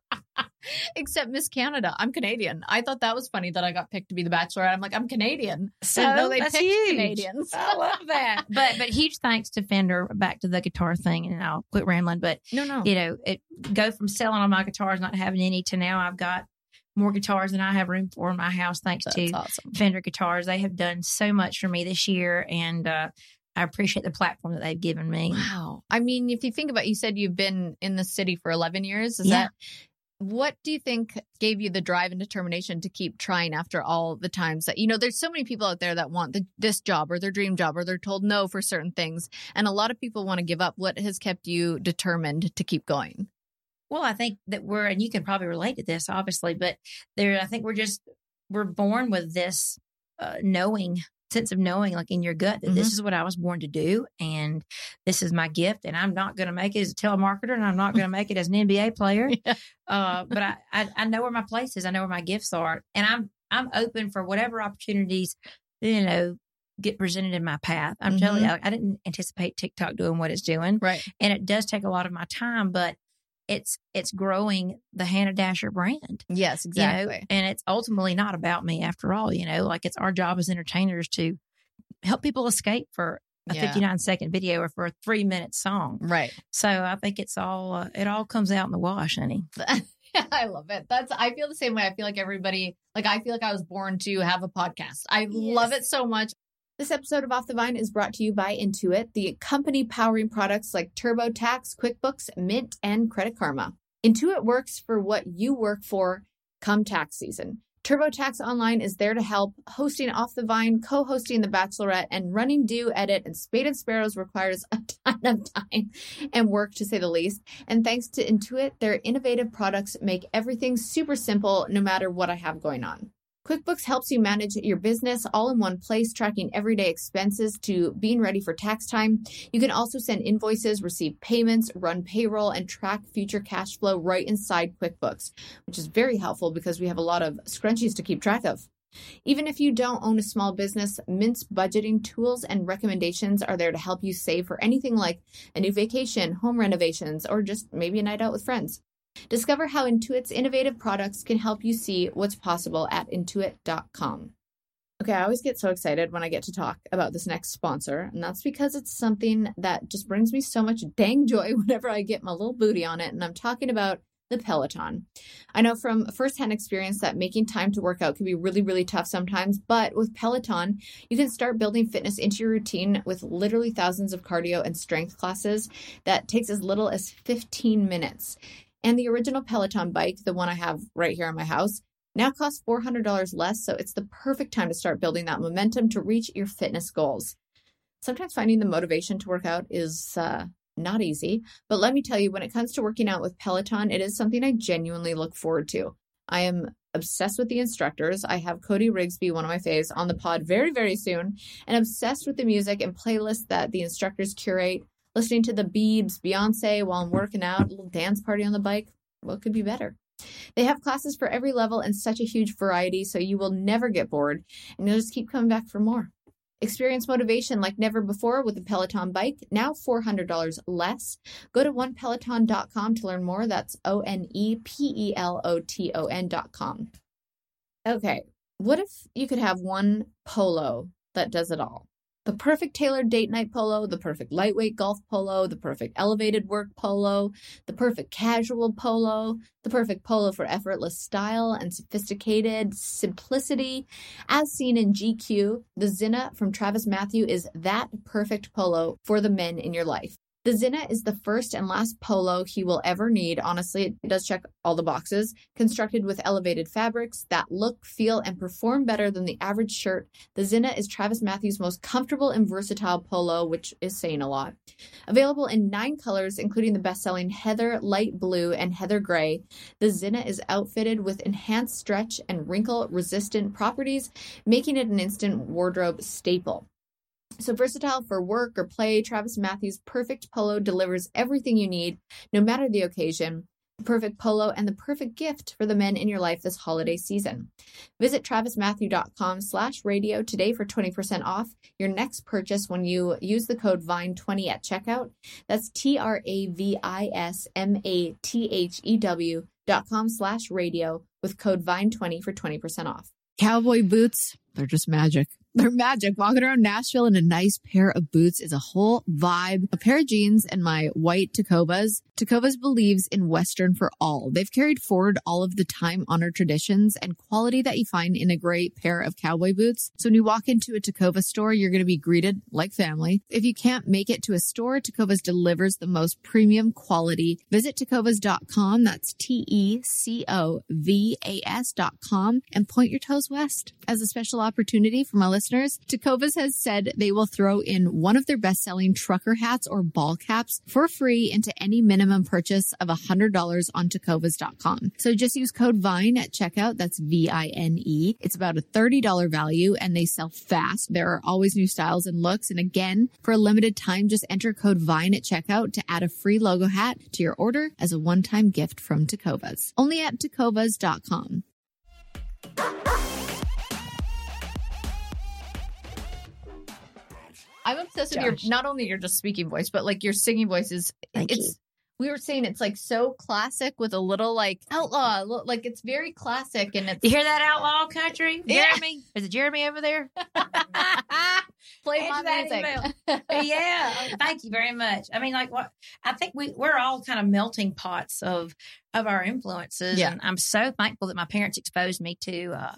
Speaker 1: Except Miss Canada. I'm Canadian. I thought that was funny that I got picked to be the bachelor. I'm like, I'm Canadian.
Speaker 5: So
Speaker 1: they
Speaker 5: that's
Speaker 1: picked
Speaker 5: huge.
Speaker 1: Canadians.
Speaker 5: I love that. But but huge thanks to Fender. Back to the guitar thing, and I'll quit rambling. But
Speaker 1: No, no.
Speaker 5: you know, it go from selling all my guitars, not having any, to now I've got more guitars than I have room for in my house, thanks
Speaker 1: That's
Speaker 5: to
Speaker 1: awesome.
Speaker 5: Fender guitars. They have done so much for me this year, and uh, I appreciate the platform that they've given me.
Speaker 1: Wow. I mean, if you think about, you said you've been in the city for 11 years. Is
Speaker 5: Yeah.
Speaker 1: that What do you think gave you the drive and determination to keep trying after all the times that, you know, there's so many people out there that want the, this job or their dream job or they're told no for certain things. And a lot of people want to give up. What has kept you determined to keep going?
Speaker 5: Well, I think that we're, and you can probably relate to this, obviously, but there, I think we're just, we're born with this uh, knowing sense of knowing like in your gut that
Speaker 1: Mm-hmm.
Speaker 5: this is what I was born to do and this is my gift and I'm not going to make it as a telemarketer and I'm not going to make it as an NBA player.
Speaker 1: Yeah.
Speaker 5: Uh, but I, I, I know where my place is. I know where my gifts are and I'm, I'm open for whatever opportunities, you know, get presented in my path. I'm telling
Speaker 1: Mm-hmm.
Speaker 5: you, I didn't anticipate TikTok doing what it's doing
Speaker 1: Right.
Speaker 5: and it does take a lot of my time, but it's, it's growing the Hannah Dasher brand
Speaker 1: Yes,
Speaker 5: you know,
Speaker 1: exactly.
Speaker 5: and it's ultimately not about me after all, you know, like it's our job as entertainers to help people escape for a
Speaker 1: Yeah.
Speaker 5: 59 second video or for a three minute song.
Speaker 1: Right.
Speaker 5: So I think it's all, uh, it all comes out in the wash, honey.
Speaker 1: I love it. That's I feel the same way. I feel like everybody like I feel like I was born to have a podcast. I love it so much. This episode of Off the Vine is brought to you by Intuit, the company powering products like TurboTax, QuickBooks, Mint, and Credit Karma. Intuit works for what you work for come tax season. TurboTax Online is there to help. Hosting Off the Vine, co hosting The Bachelorette, and running Dew, Edit, and Spade and Sparrows requires a ton of time and work to say the least. And thanks to Intuit, their innovative products make everything super simple no matter what I have going on. QuickBooks helps you manage your business all in one place, tracking everyday expenses to being ready for tax time. You can also send invoices, receive payments, run payroll, and track future cash flow right inside QuickBooks, which is very helpful because we have a lot of scrunchies to keep track of. Even if you don't own a small business, Mint's budgeting tools and recommendations are there to help you save for anything like a new vacation, home renovations, or just maybe a night out with friends. Discover how Intuit's innovative products can help you see what's possible at intuit.com. Okay, I always get so excited when I get to talk about this next sponsor, and that's because it's something that just brings me so much dang joy whenever I get my little booty on it. And I'm talking about the Peloton. I know from firsthand experience that making time to work out can be really, really tough sometimes, but with Peloton, you can start building fitness into your routine with literally thousands of cardio and strength classes that takes as little as 15 minutes. And the original Peloton bike, the one I have right here in my house, now costs $400 less. So it's the perfect time to start building that momentum to reach your fitness goals. Sometimes finding the motivation to work out is uh, not easy, but let me tell you, when it comes to working out with Peloton, it is something I genuinely look forward to. I am obsessed with the instructors. I have Cody Rigsby, one of my faves, on the pod very, very soon, and obsessed with the music and playlists that the instructors curate. Listening to the Biebs, Beyonce while I'm working out, a little dance party on the bike. What could be better? They have classes for every level and such a huge variety, so you will never get bored and you'll just keep coming back for more. Experience motivation like never before with a Peloton bike, now $400 less. Go to onepeloton.com to learn more. That's O N E P E L O T O N.com. Okay, what if you could have one polo that does it all? The perfect tailored date night polo, the perfect lightweight golf polo, the perfect elevated work polo, the perfect casual polo, the perfect polo for effortless style and sophisticated simplicity. As seen in GQ, the Zinna from Travis Mathew is that perfect polo for the men in your life. The Zinna is the first and last polo he will ever need. Honestly, it does check all the boxes. Constructed with elevated fabrics that look, feel, and perform better than the average shirt, the Zinna is Travis Mathew's most comfortable and versatile polo, which is saying a lot. Available in nine colors, including the best selling Heather Light Blue and Heather Gray, the Zinna is outfitted with enhanced stretch and wrinkle resistant properties, making it an instant wardrobe staple. So versatile for work or play, Travis Mathew's perfect polo delivers everything you need, no matter the occasion. Perfect polo and the perfect gift for the men in your life this holiday season. Visit travismathew.com slash radio today for 20% off your next purchase when you use the code VINE20 at checkout. That's T-R-A-V-I-S-M-A-T-H-E-W dot com slash radio with code VINE20 for 20% off.
Speaker 6: Cowboy boots, they're just magic.
Speaker 1: They're magic. Walking around Nashville in a nice pair of boots is a whole vibe. A pair of jeans and my white Tecovas. Tecovas believes in Western for all. They've carried forward all of the time honored traditions and quality that you find in a great pair of cowboy boots. So when you walk into a Tecova store, you're going to be greeted like family. If you can't make it to a store, Tecovas delivers the most premium quality. Visit tecovas.com. That's T E C O V A S.com and point your toes west. As a special opportunity for my listeners, Tecovas has said they will throw in one of their best selling trucker hats or ball caps for free into any minimum purchase of $100 on tecovas.com. So just use code VINE at checkout. That's V I N E. It's about a $30 value and they sell fast. There are always new styles and looks. And again, for a limited time, just enter code VINE at checkout to add a free logo hat to your order as a one time gift from Tecovas. Only at tecovas.com. I'm obsessed with your not only your just speaking voice, but like your singing voice is
Speaker 5: Thank
Speaker 1: it's
Speaker 5: you.
Speaker 1: we were saying it's like so classic with a little like outlaw like it's very classic and it's
Speaker 5: You hear that outlaw country?
Speaker 1: Yeah.
Speaker 5: Jeremy? Is it Jeremy over there?
Speaker 1: play my music.
Speaker 5: yeah. Thank you very much. I mean, like what I think we we're all kind of melting pots of of our influences.
Speaker 1: Yeah.
Speaker 5: And I'm so thankful that my parents exposed me to uh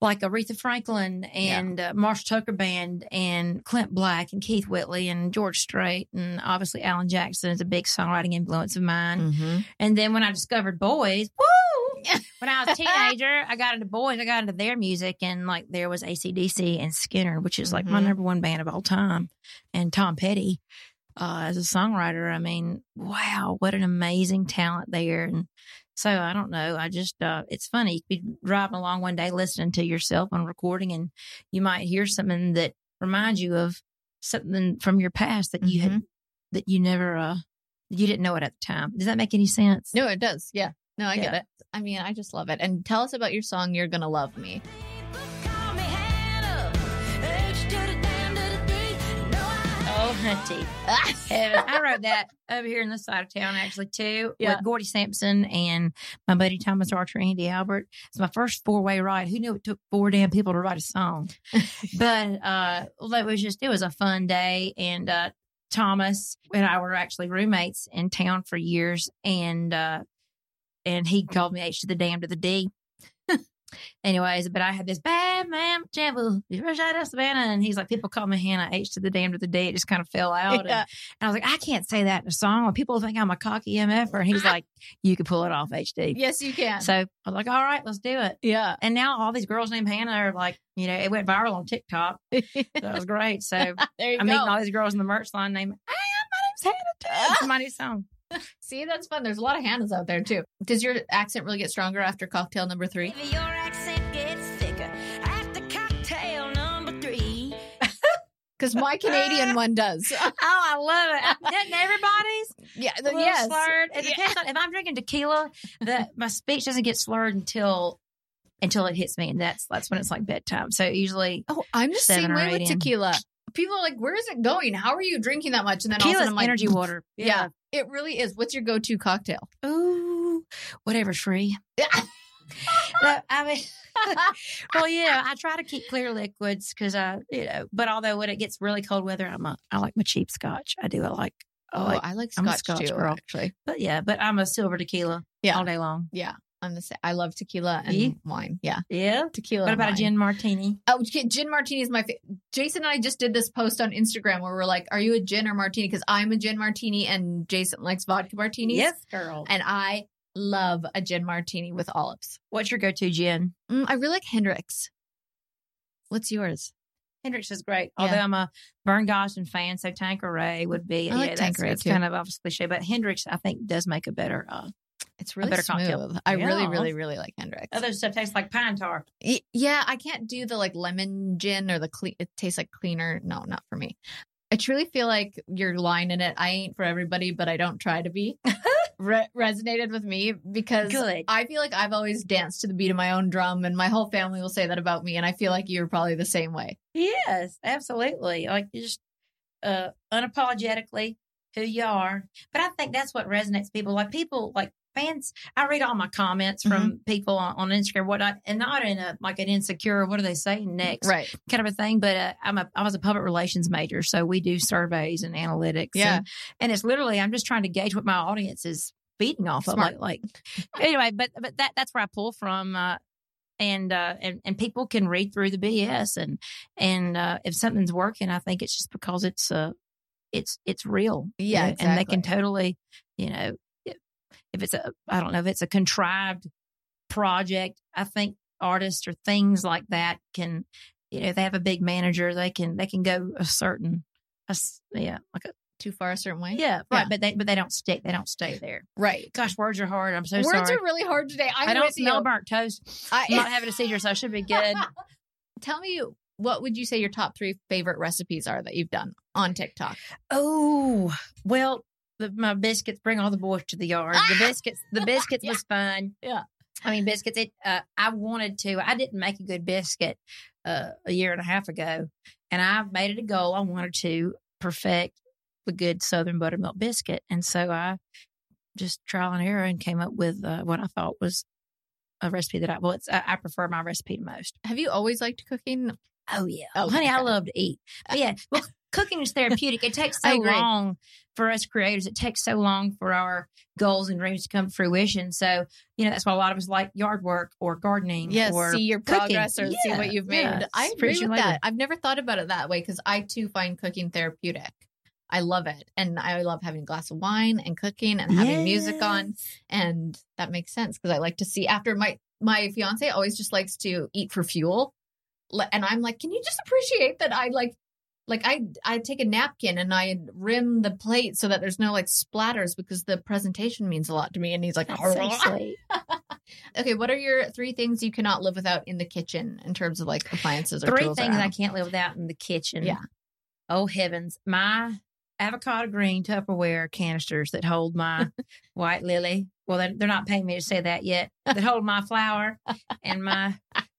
Speaker 5: like Aretha Franklin and uh, Marshall Tucker Band and Clint Black and Keith Whitley and George Strait and obviously Alan Jackson is a big songwriting influence of mine.
Speaker 1: Mm-hmm.
Speaker 5: And then when I discovered boys, woo! when I was a teenager, I got into boys. I got into their music, and like there was ACDC and Skynyrd, which is like my
Speaker 1: Mhm.
Speaker 5: number one band of all time, and Tom Petty uh, as a songwriter. I mean, wow, what an amazing talent there. And so I don't know. I just uh, it's funny. You could be driving along one day listening to yourself on recording, and you might hear something that reminds you of something from your past that you had that you never uh you didn't know it at the time. Does that make any sense?
Speaker 1: No, it does. Yeah. No, I get it. I mean, I just love it. And tell us about your song "You're Gonna Love Me."
Speaker 5: Oh, hunty. I wrote that over here in this side of town, actually, too,
Speaker 1: Yeah.
Speaker 5: with Gordie Sampson and my buddy Thomas Archer, Andy Albert. It's my first four way ride. Who knew it took four damn people to write a song? but uh, well, it was just, it was a fun day. And uh, Thomas and I were actually roommates in town for years. And, uh, and he called me H to the damn to the D. Anyways, but I had this bad man jabble, rush out of Savannah, and he's like, people call me Hannah H to the damn to the D. It just kind of fell out. And,
Speaker 1: Yeah.
Speaker 5: and I was like, I can't say that in a song. When people think I'm a cocky MF, and he's like, you can pull it off HD.
Speaker 1: Yes, you can.
Speaker 5: So I was like, all right, let's do it.
Speaker 1: yeah.
Speaker 5: And now all these girls named Hannah are like, you know, it went viral on TikTok. That was great. So
Speaker 1: there you
Speaker 5: I'm
Speaker 1: go.
Speaker 5: meeting all these girls in the merch line named, Hey, my name's Hannah too. It's my new song.
Speaker 1: See, that's fun. There's a lot of Hannahs out there too. Does your accent really get stronger after cocktail number three?
Speaker 4: Your accent gets thicker after cocktail number three.
Speaker 1: Because my Canadian uh, one does.
Speaker 5: Oh, I love it. Doesn't everybody's?
Speaker 1: yeah.
Speaker 5: a
Speaker 1: yes.
Speaker 5: slurred. It
Speaker 1: Yeah.
Speaker 5: depends on if I'm drinking tequila, that my speech doesn't get slurred until until it hits me, and that's that's when it's like bedtime. So usually
Speaker 1: Oh, I'm the same way with
Speaker 5: in.
Speaker 1: tequila. People are like, "Where is it going? How are you drinking that much?" And then all of a
Speaker 5: tequila's
Speaker 1: sudden, I'm like,
Speaker 5: energy water.
Speaker 1: Yeah. It really is. What's your go-to cocktail?
Speaker 5: Ooh, whatever's free.
Speaker 1: Yeah.
Speaker 5: No, I mean, well, yeah, I try to keep clear liquids because I, you know, but although when it gets really cold weather, I'm a, I like my cheap scotch. I do. I like, I
Speaker 1: Oh,
Speaker 5: like,
Speaker 1: I like scotch,
Speaker 5: I'm a
Speaker 1: Scotch too.
Speaker 5: girl.
Speaker 1: Actually,
Speaker 5: but yeah, but I'm a silver tequila
Speaker 1: Yeah.
Speaker 5: all day long.
Speaker 1: yeah, I'm the same. I love tequila and
Speaker 5: Yeah.
Speaker 1: wine. Yeah,
Speaker 5: Yeah.
Speaker 1: tequila.
Speaker 5: What
Speaker 1: and
Speaker 5: about a gin martini?
Speaker 1: Oh, gin martini is my favorite. Jason and I just did this post on Instagram where we're like, "Are you a gin or martini?" Because I'm a gin martini and Jason likes vodka martinis.
Speaker 5: Yes, girl.
Speaker 1: and I love a gin martini with olives.
Speaker 5: What's your go-to gin?
Speaker 1: Mm, I really like Hendrick's. What's yours?
Speaker 5: Hendrick's is great.
Speaker 1: Yeah.
Speaker 5: Although I'm a Vern Gosdin fan, so Tanqueray would be.
Speaker 1: I like
Speaker 5: yeah,
Speaker 1: Tanqueray,
Speaker 5: that's
Speaker 1: too.
Speaker 5: kind of obviously cliche, but Hendrick's I think does make a better. Uh,
Speaker 1: It's really
Speaker 5: better
Speaker 1: smooth.
Speaker 5: cocktail.
Speaker 1: I really,
Speaker 5: Yeah.
Speaker 1: really, really like Hendrick's.
Speaker 5: other stuff tastes like pine tar.
Speaker 1: Yeah, I can't do the like lemon gin or the clean. It tastes like cleaner. No, not for me. I truly feel like your line in it. I ain't for everybody, but I don't try to be. Re- resonated with me because
Speaker 5: Good.
Speaker 1: I feel like I've always danced to the beat of my own drum, and my whole family will say that about me. And I feel like you're probably the same way.
Speaker 5: Yes, absolutely. Like you just uh, unapologetically who you are. But I think that's what resonates people. Like people like fans, I read all my comments from
Speaker 1: Mm-hmm.
Speaker 5: people on, on Instagram, whatnot, and not in a like an insecure, what do they say next
Speaker 1: Right.
Speaker 5: kind of a thing. But uh, I'm a I was a public relations major, so we do surveys and analytics.
Speaker 1: Yeah.
Speaker 5: and, and it's literally I'm just trying to gauge what my audience is feeding off of. Like, like anyway, but but that that's where I pull from. Uh, and uh and, and people can read through the BS and and uh if something's working, I think it's just because it's uh it's it's real.
Speaker 1: Yeah,
Speaker 5: know, and they can totally, you know, if it's a I don't know if it's a contrived project, I think artists or things like that can, you know, if they have a big manager, they can they can go a certain, a yeah, like a
Speaker 1: Too far a certain way.
Speaker 5: yeah, right.
Speaker 1: Yeah.
Speaker 5: But they but they don't stick. They don't stay there.
Speaker 1: Right.
Speaker 5: Gosh, words are hard. I'm so
Speaker 1: Words
Speaker 5: sorry.
Speaker 1: Words are really hard today. I'm
Speaker 5: I don't
Speaker 1: with
Speaker 5: smell burnt toast. I'm not having a seizure, so I should be good.
Speaker 1: Tell me, what would you say your top three favorite recipes are that you've done on TikTok?
Speaker 5: Oh well, the, my biscuits bring all the boys to the yard. The biscuits, the biscuits was fun.
Speaker 1: Yeah.
Speaker 5: I mean biscuits. It. Uh, I wanted to. I didn't make a good biscuit uh, a year and a half ago, and I made it a goal. I wanted to perfect the good Southern buttermilk biscuit, and so I just trial and error and came up with uh, what I thought was a recipe that I well, it's I, I prefer my recipe the most.
Speaker 1: Have you always liked cooking?
Speaker 5: Oh yeah,
Speaker 1: Oh,
Speaker 5: honey, I
Speaker 1: okay.
Speaker 5: love to eat. But yeah, well, cooking is therapeutic. It takes so long for us creators. It takes so long for our goals and dreams to come to fruition. So you know that's why a lot of us like yard work or gardening.
Speaker 1: Yes,
Speaker 5: or
Speaker 1: see your
Speaker 5: cooking.
Speaker 1: progress or see what you've made.
Speaker 5: yeah,
Speaker 1: I agree with
Speaker 5: labor.
Speaker 1: that. I've never thought about it that way because I too find cooking therapeutic. I love it. And I love having a glass of wine and cooking and having music on. And that makes sense because I like to see after my my fiance always just likes to eat for fuel. And I'm like, can you just appreciate that I like like I I take a napkin and I rim the plate so that there's no like splatters because the presentation means a lot to me. And he's like,
Speaker 5: so
Speaker 1: okay, what are your three things you cannot live without in the kitchen in terms of like appliances or
Speaker 5: Three things I can't live without in the kitchen.
Speaker 1: Yeah.
Speaker 5: Oh heavens, my avocado green Tupperware canisters that hold my white lily. Well, they're, they're not paying me to say that yet. That hold my flour and my,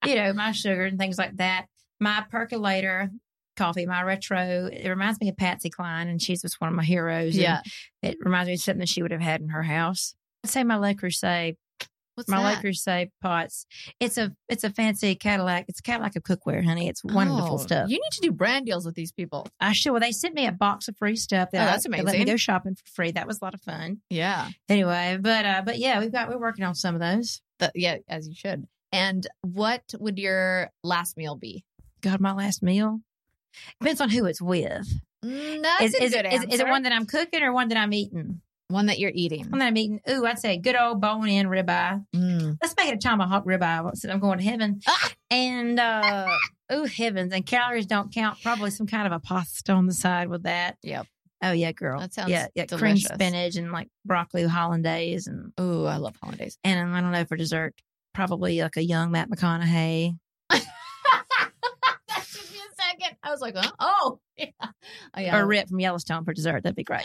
Speaker 5: you know, my sugar and things like that. My percolator coffee, my retro. It reminds me of Patsy Cline, and she's just one of my heroes. and
Speaker 1: Yeah.
Speaker 5: it reminds me of something that she would have had in her house. I'd say my Le Creuset
Speaker 1: What's
Speaker 5: my
Speaker 1: that?
Speaker 5: Le Creuset pots. It's a it's a fancy Cadillac. It's a Cadillac of cookware, honey. It's wonderful
Speaker 1: Oh,
Speaker 5: stuff.
Speaker 1: You need to do brand deals with these people.
Speaker 5: I sure. Well, they sent me a box of free stuff. That
Speaker 1: Oh, that's
Speaker 5: they Let me go shopping for free. That was a lot of fun.
Speaker 1: Yeah.
Speaker 5: Anyway, but uh, but yeah, we've got we're working on some of those.
Speaker 1: That, yeah, as you should. And what would your last meal be?
Speaker 5: God, my last meal depends on who it's with.
Speaker 1: Mm, That's
Speaker 5: Is,
Speaker 1: a
Speaker 5: is,
Speaker 1: good
Speaker 5: is, is it one that I'm cooking or one that I'm eating?
Speaker 1: one that you're eating?
Speaker 5: One that I'm eating. Ooh, I'd say good old bone in ribeye.
Speaker 1: Mm.
Speaker 5: Let's make it a tomahawk ribeye since I'm going to heaven.
Speaker 1: Ah!
Speaker 5: And uh oh heavens, and calories don't count. Probably some kind of a pasta on the side with that.
Speaker 1: Yep.
Speaker 5: Oh yeah, girl.
Speaker 1: That sounds
Speaker 5: yeah, yeah. Cream spinach and like broccoli hollandaise and
Speaker 1: Oh, I love hollandaise.
Speaker 5: and I don't know for dessert, probably like a young Matt McConaughey.
Speaker 1: I was like, huh? oh, yeah. Oh, yeah.
Speaker 5: or Rip from Yellowstone for dessert. That'd be great.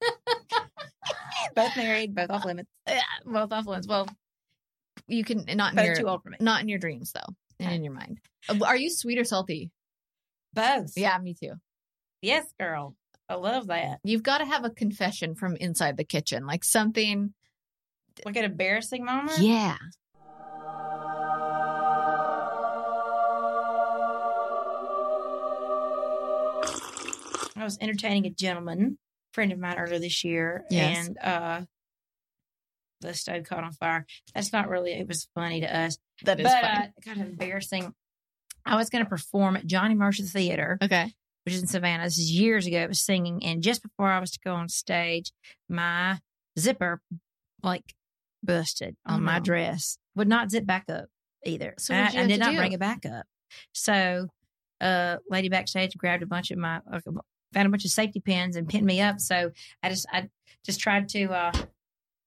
Speaker 5: both married, both off limits.
Speaker 1: Yeah, both off limits. Well, you can not in
Speaker 5: Both
Speaker 1: your
Speaker 5: too old for me.
Speaker 1: not in your dreams though, and in your mind. Uh, Are you sweet or salty?
Speaker 5: Both.
Speaker 1: Yeah, me too.
Speaker 5: Yes, girl. I love that.
Speaker 1: You've got to have a confession from inside the kitchen, like something.
Speaker 5: Like an embarrassing moment.
Speaker 1: Yeah.
Speaker 5: I was entertaining a gentleman, friend of mine earlier this year,
Speaker 1: Yes.
Speaker 5: and uh the stove caught on fire. That's not really it was funny to us.
Speaker 1: That is
Speaker 5: but uh kind of embarrassing. I was gonna perform at Johnny Mercer Theater,
Speaker 1: okay.
Speaker 5: which is in Savannah. This is years ago. I was singing, and just before I was to go on stage, my zipper like busted on
Speaker 1: Oh,
Speaker 5: my
Speaker 1: no.
Speaker 5: dress. Would not zip back up either.
Speaker 1: So
Speaker 5: I, I did
Speaker 1: to
Speaker 5: not bring it back up. So, uh, lady backstage grabbed a bunch of my, found a bunch of safety pins and pinned me up. So I just, I just tried to, uh,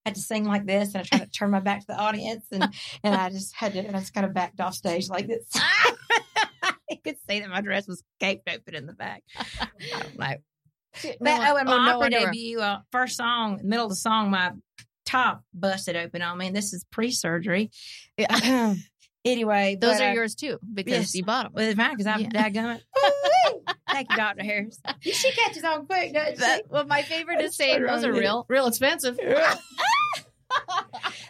Speaker 5: had to sing like this, and I tried to turn my back to the audience, and and I just had to, and I just kind of backed off stage like this. I could see that my dress was gaped open in the back. Know. That, oh, and my
Speaker 1: no
Speaker 5: opera
Speaker 1: underwear.
Speaker 5: debut, uh, first song, middle of the song, my top busted open on me. And this is pre-surgery. anyway,
Speaker 1: Those are
Speaker 5: uh,
Speaker 1: yours too because
Speaker 5: yes.
Speaker 1: you bought them.
Speaker 5: Well, it's fine because I'm
Speaker 1: Yeah.
Speaker 5: dadgummit. Thank you, Dr. Harris. She catches on quick, doesn't she?
Speaker 1: That, well, my favorite is saying those are real, real expensive.